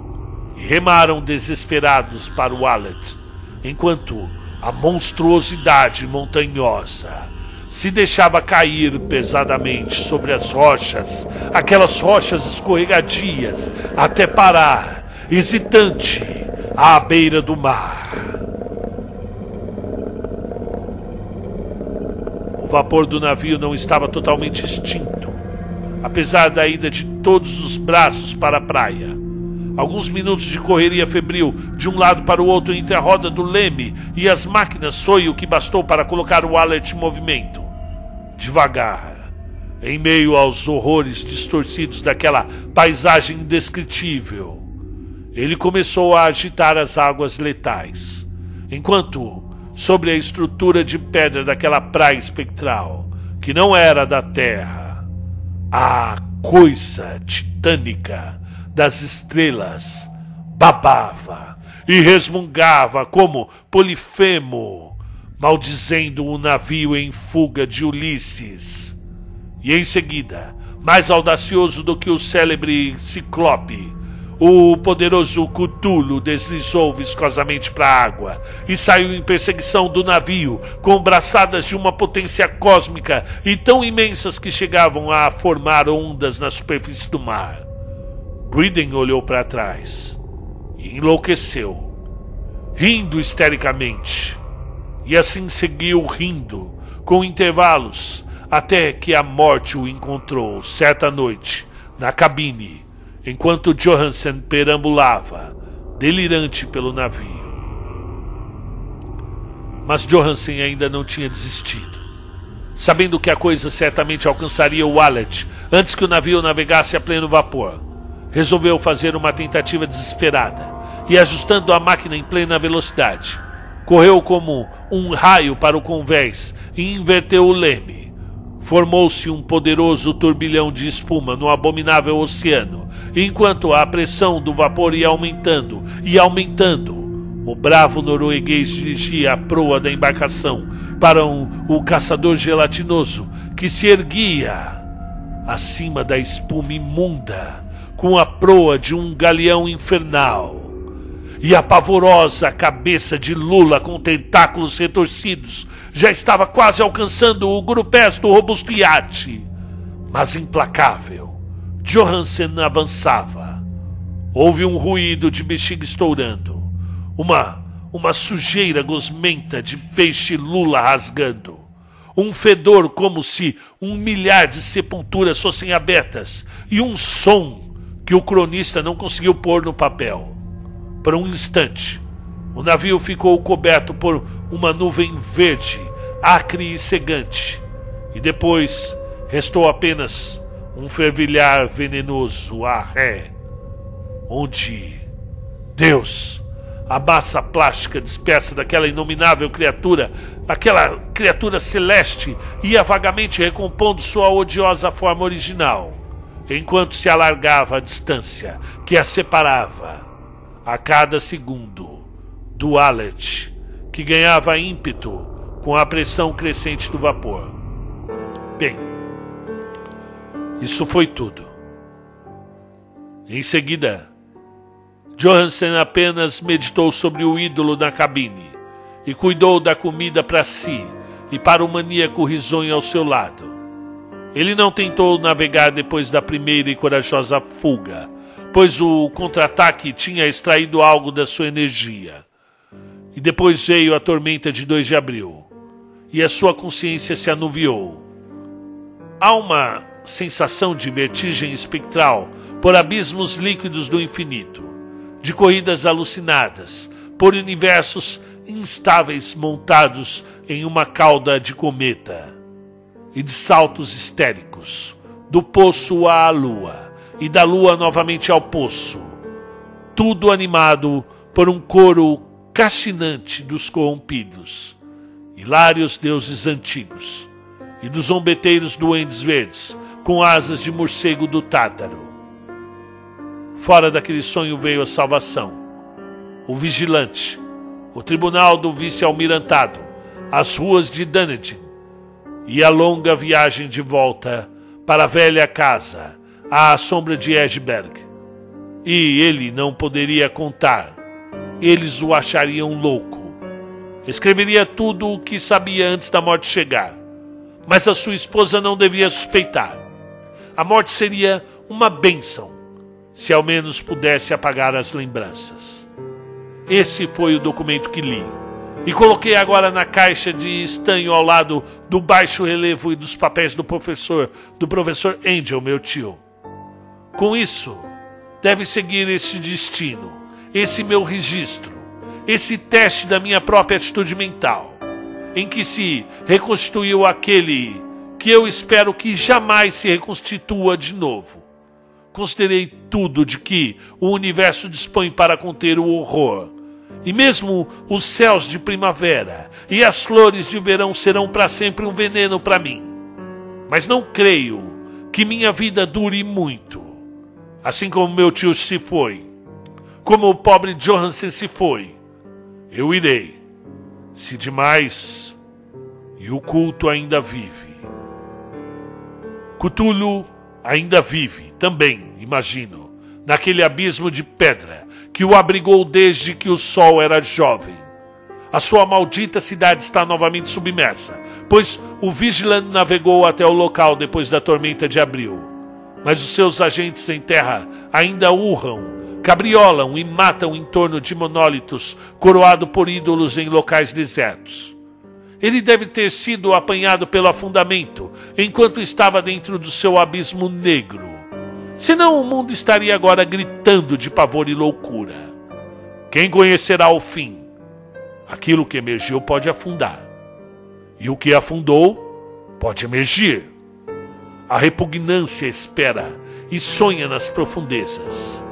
e remaram desesperados para o Wallet, enquanto a monstruosidade montanhosa se deixava cair pesadamente sobre as rochas, aquelas rochas escorregadias, até parar, hesitante, à beira do mar. O vapor do navio não estava totalmente extinto, apesar da ida de todos os braços para a praia. Alguns minutos de correria febril de um lado para o outro entre a roda do leme e as máquinas foi o que bastou para colocar o alert em movimento. Devagar, em meio aos horrores distorcidos daquela paisagem indescritível, ele começou a agitar as águas letais, enquanto, sobre a estrutura de pedra daquela praia espectral, que não era da terra, a coisa titânica das estrelas babava e resmungava como Polifemo, maldizendo o navio em fuga de Ulisses. E em seguida, mais audacioso do que o célebre Ciclope, o poderoso Cutulo deslizou viscosamente para a água e saiu em perseguição do navio, com braçadas de uma potência cósmica e tão imensas que chegavam a formar ondas na superfície do mar. Briden olhou para trás e enlouqueceu, rindo histericamente. E assim seguiu rindo, com intervalos, até que a morte o encontrou certa noite na cabine enquanto Johansen perambulava, delirante pelo navio. Mas Johansen ainda não tinha desistido. Sabendo que a coisa certamente alcançaria o Wallet antes que o navio navegasse a pleno vapor, resolveu fazer uma tentativa desesperada e, ajustando a máquina em plena velocidade, correu como um raio para o convés e inverteu o leme Formou-se um poderoso turbilhão de espuma no abominável oceano, enquanto a pressão do vapor ia aumentando e aumentando. O bravo norueguês dirigia a proa da embarcação para um, o caçador gelatinoso que se erguia acima da espuma imunda com a proa de um galeão infernal e a pavorosa cabeça de Lula com tentáculos retorcidos já estava quase alcançando o grupés do robusto iate. Mas implacável, Johansen avançava. Houve um ruído de bexiga estourando, uma, uma sujeira gosmenta de peixe Lula rasgando, um fedor como se um milhar de sepulturas fossem abertas e um som que o cronista não conseguiu pôr no papel por um instante. O navio ficou coberto por uma nuvem verde, acre e cegante, e depois restou apenas um fervilhar venenoso a ré, onde Deus, a massa plástica dispersa daquela inominável criatura, aquela criatura celeste, ia vagamente recompondo sua odiosa forma original, enquanto se alargava a distância que a separava a cada segundo do Alet, que ganhava ímpeto com a pressão crescente do vapor. Bem, isso foi tudo. Em seguida, Johansen apenas meditou sobre o ídolo na cabine e cuidou da comida para si e para o maníaco risonho ao seu lado. Ele não tentou navegar depois da primeira e corajosa fuga pois o contra-ataque tinha extraído algo da sua energia. E depois veio a tormenta de 2 de abril, e a sua consciência se anuviou. Há uma sensação de vertigem espectral por abismos líquidos do infinito, de corridas alucinadas, por universos instáveis montados em uma cauda de cometa, e de saltos histéricos, do poço à lua e da lua novamente ao poço. Tudo animado por um coro castinante dos corrompidos, hilários deuses antigos, e dos zombeteiros duendes verdes, com asas de morcego do Tártaro. Fora daquele sonho veio a salvação. O vigilante, o tribunal do vice-almirantado, as ruas de Dunedin e a longa viagem de volta para a velha casa à sombra de Esberg. E ele não poderia contar. Eles o achariam louco. Escreveria tudo o que sabia antes da morte chegar. Mas a sua esposa não devia suspeitar. A morte seria uma bênção, se ao menos pudesse apagar as lembranças. Esse foi o documento que li. E coloquei agora na caixa de estanho ao lado do baixo relevo e dos papéis do professor, do professor Angel, meu tio. Com isso, deve seguir esse destino, esse meu registro, esse teste da minha própria atitude mental, em que se reconstituiu aquele que eu espero que jamais se reconstitua de novo. Considerei tudo de que o universo dispõe para conter o horror. E mesmo os céus de primavera e as flores de verão serão para sempre um veneno para mim. Mas não creio que minha vida dure muito. Assim como meu tio se foi, como o pobre Johansen se foi, eu irei. Se demais, e o culto ainda vive. Cthulhu ainda vive, também, imagino, naquele abismo de pedra que o abrigou desde que o sol era jovem. A sua maldita cidade está novamente submersa, pois o Vigilant navegou até o local depois da tormenta de abril. Mas os seus agentes em terra ainda urram, cabriolam e matam em torno de monólitos coroado por ídolos em locais desertos. Ele deve ter sido apanhado pelo afundamento enquanto estava dentro do seu abismo negro. Senão o mundo estaria agora gritando de pavor e loucura. Quem conhecerá o fim? Aquilo que emergiu pode afundar. E o que afundou pode emergir. A repugnância espera e sonha nas profundezas.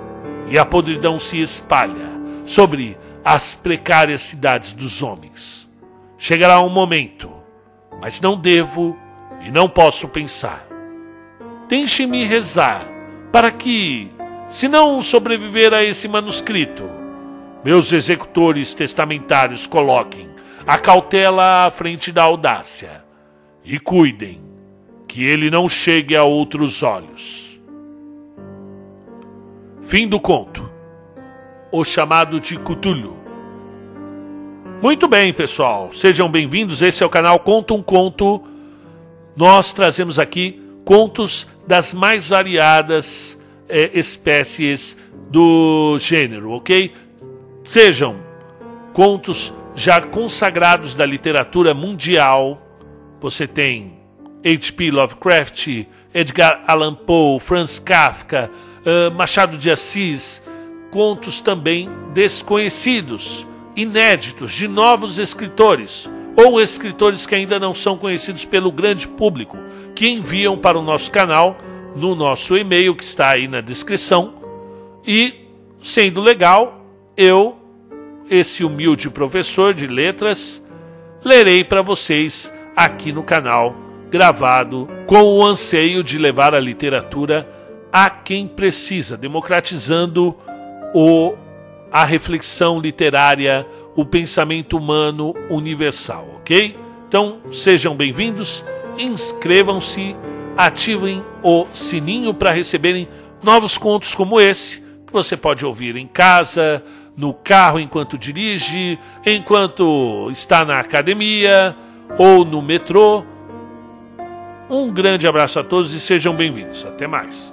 E a podridão se espalha sobre as precárias cidades dos homens. Chegará um momento, mas não devo e não posso pensar. Deixe-me rezar para que, se não sobreviver a esse manuscrito, meus executores testamentários coloquem a cautela à frente da audácia e cuidem que ele não chegue a outros olhos. Fim do conto. O chamado de Cthulhu. Muito bem, pessoal. Sejam bem-vindos. Esse é o canal Conta um Conto. Nós trazemos aqui contos das mais variadas é, espécies do gênero, ok? Sejam contos já consagrados da literatura mundial. Você tem H.P. Lovecraft, Edgar Allan Poe, Franz Kafka, uh, Machado de Assis, contos também desconhecidos inéditos de novos escritores ou escritores que ainda não são conhecidos pelo grande público, que enviam para o nosso canal no nosso e-mail que está aí na descrição. E, sendo legal, eu, esse humilde professor de letras, lerei para vocês aqui no canal, gravado com o anseio de levar a literatura a quem precisa, democratizando o a reflexão literária, o pensamento humano universal, ok? Então, sejam bem-vindos, inscrevam-se, ativem o sininho para receberem novos contos como esse, que você pode ouvir em casa, no carro enquanto dirige, enquanto está na academia ou no metrô. Um grande abraço a todos e sejam bem-vindos. Até mais.